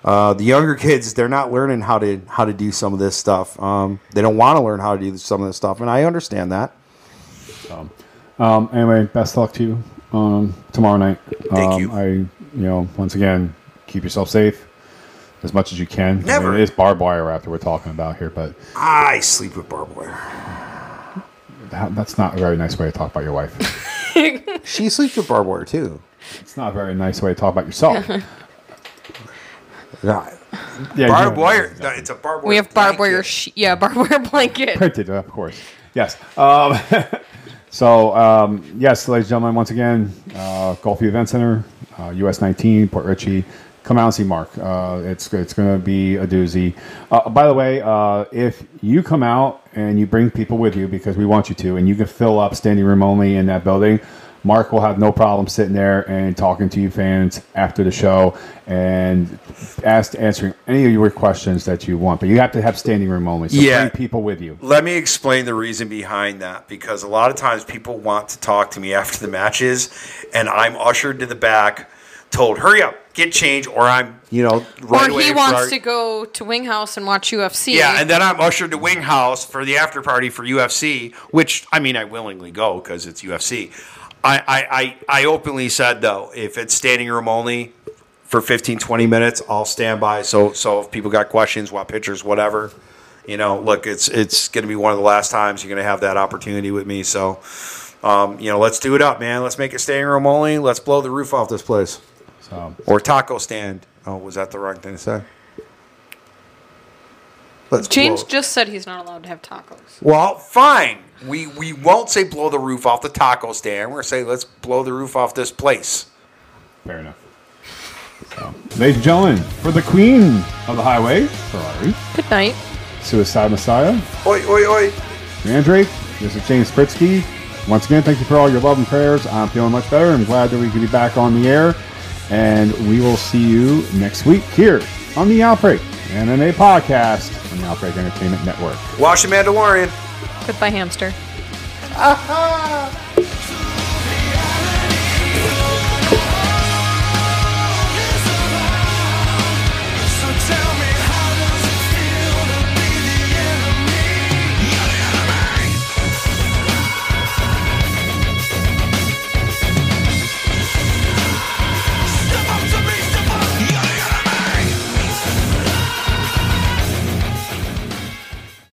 Uh, the younger kids, they're not learning how to how to do some of this stuff. Um, they don't want to learn how to do some of this stuff, and I understand that. Um, anyway, best luck to you um, tomorrow night. Thank um, you. I, you know, once again, keep yourself safe as much as you can. I mean, Never. it is barbed wire after we're talking about here, but I sleep with barbed wire. that, that's not a very nice way to talk about your wife. She sleeps with barbed wire too. it's not a very nice way to talk about yourself. Yeah, barbed you- wire. no, It's a barbed wire. We have barbed wire, sh- yeah, barbed wire blanket. printed, of course. Yes. Um, so, um, yes, ladies and gentlemen, once again, uh, Event Center, uh, US 19, Port Richey. Come out and see Marc. Uh, it's it's going to be a doozy. Uh, by the way, uh, if you come out and you bring people with you because we want you to, and you can fill up standing room only in that building, Marc will have no problem sitting there and talking to you fans after the show and ask, answering any of your questions that you want. But you have to have standing room only. So Yeah. bring people with you. Let me explain the reason behind that because a lot of times people want to talk to me after the matches, and I'm ushered to the back, told, hurry up, get changed, or I'm, you know, right or he for wants our- to go to Wing House and watch UFC. Yeah, and then I'm ushered to Wing House for the after party for UFC, which I mean I willingly go because it's UFC. I, I, I, I openly said though, if it's standing room only for 15, 20 minutes, I'll stand by. So so if people got questions, want pictures, whatever, you know, look, it's it's gonna be one of the last times you're gonna have that opportunity with me. So um, you know, let's do it up, man. Let's make it standing room only. Let's blow the roof off this place. So, Or taco stand. Oh, was that the wrong thing to say? Let's James blow- just said he's not allowed to have tacos. Well, fine. We we won't say blow the roof off the taco stand. We're gonna say let's blow the roof off this place. fair enough. So, ladies and gentlemen, for the queen of the highway, Ferrari, Good night. Suicide Messiah, Oi oi oi. Mandrake, this is James Pritsky. Once again, thank you for all your love and prayers. I'm feeling much better. I'm glad that we can be back on the air. And we will see you next week here on the Outbreak MMA podcast on the Outbreak Entertainment Network. Watch the Mandalorian. Goodbye, hamster.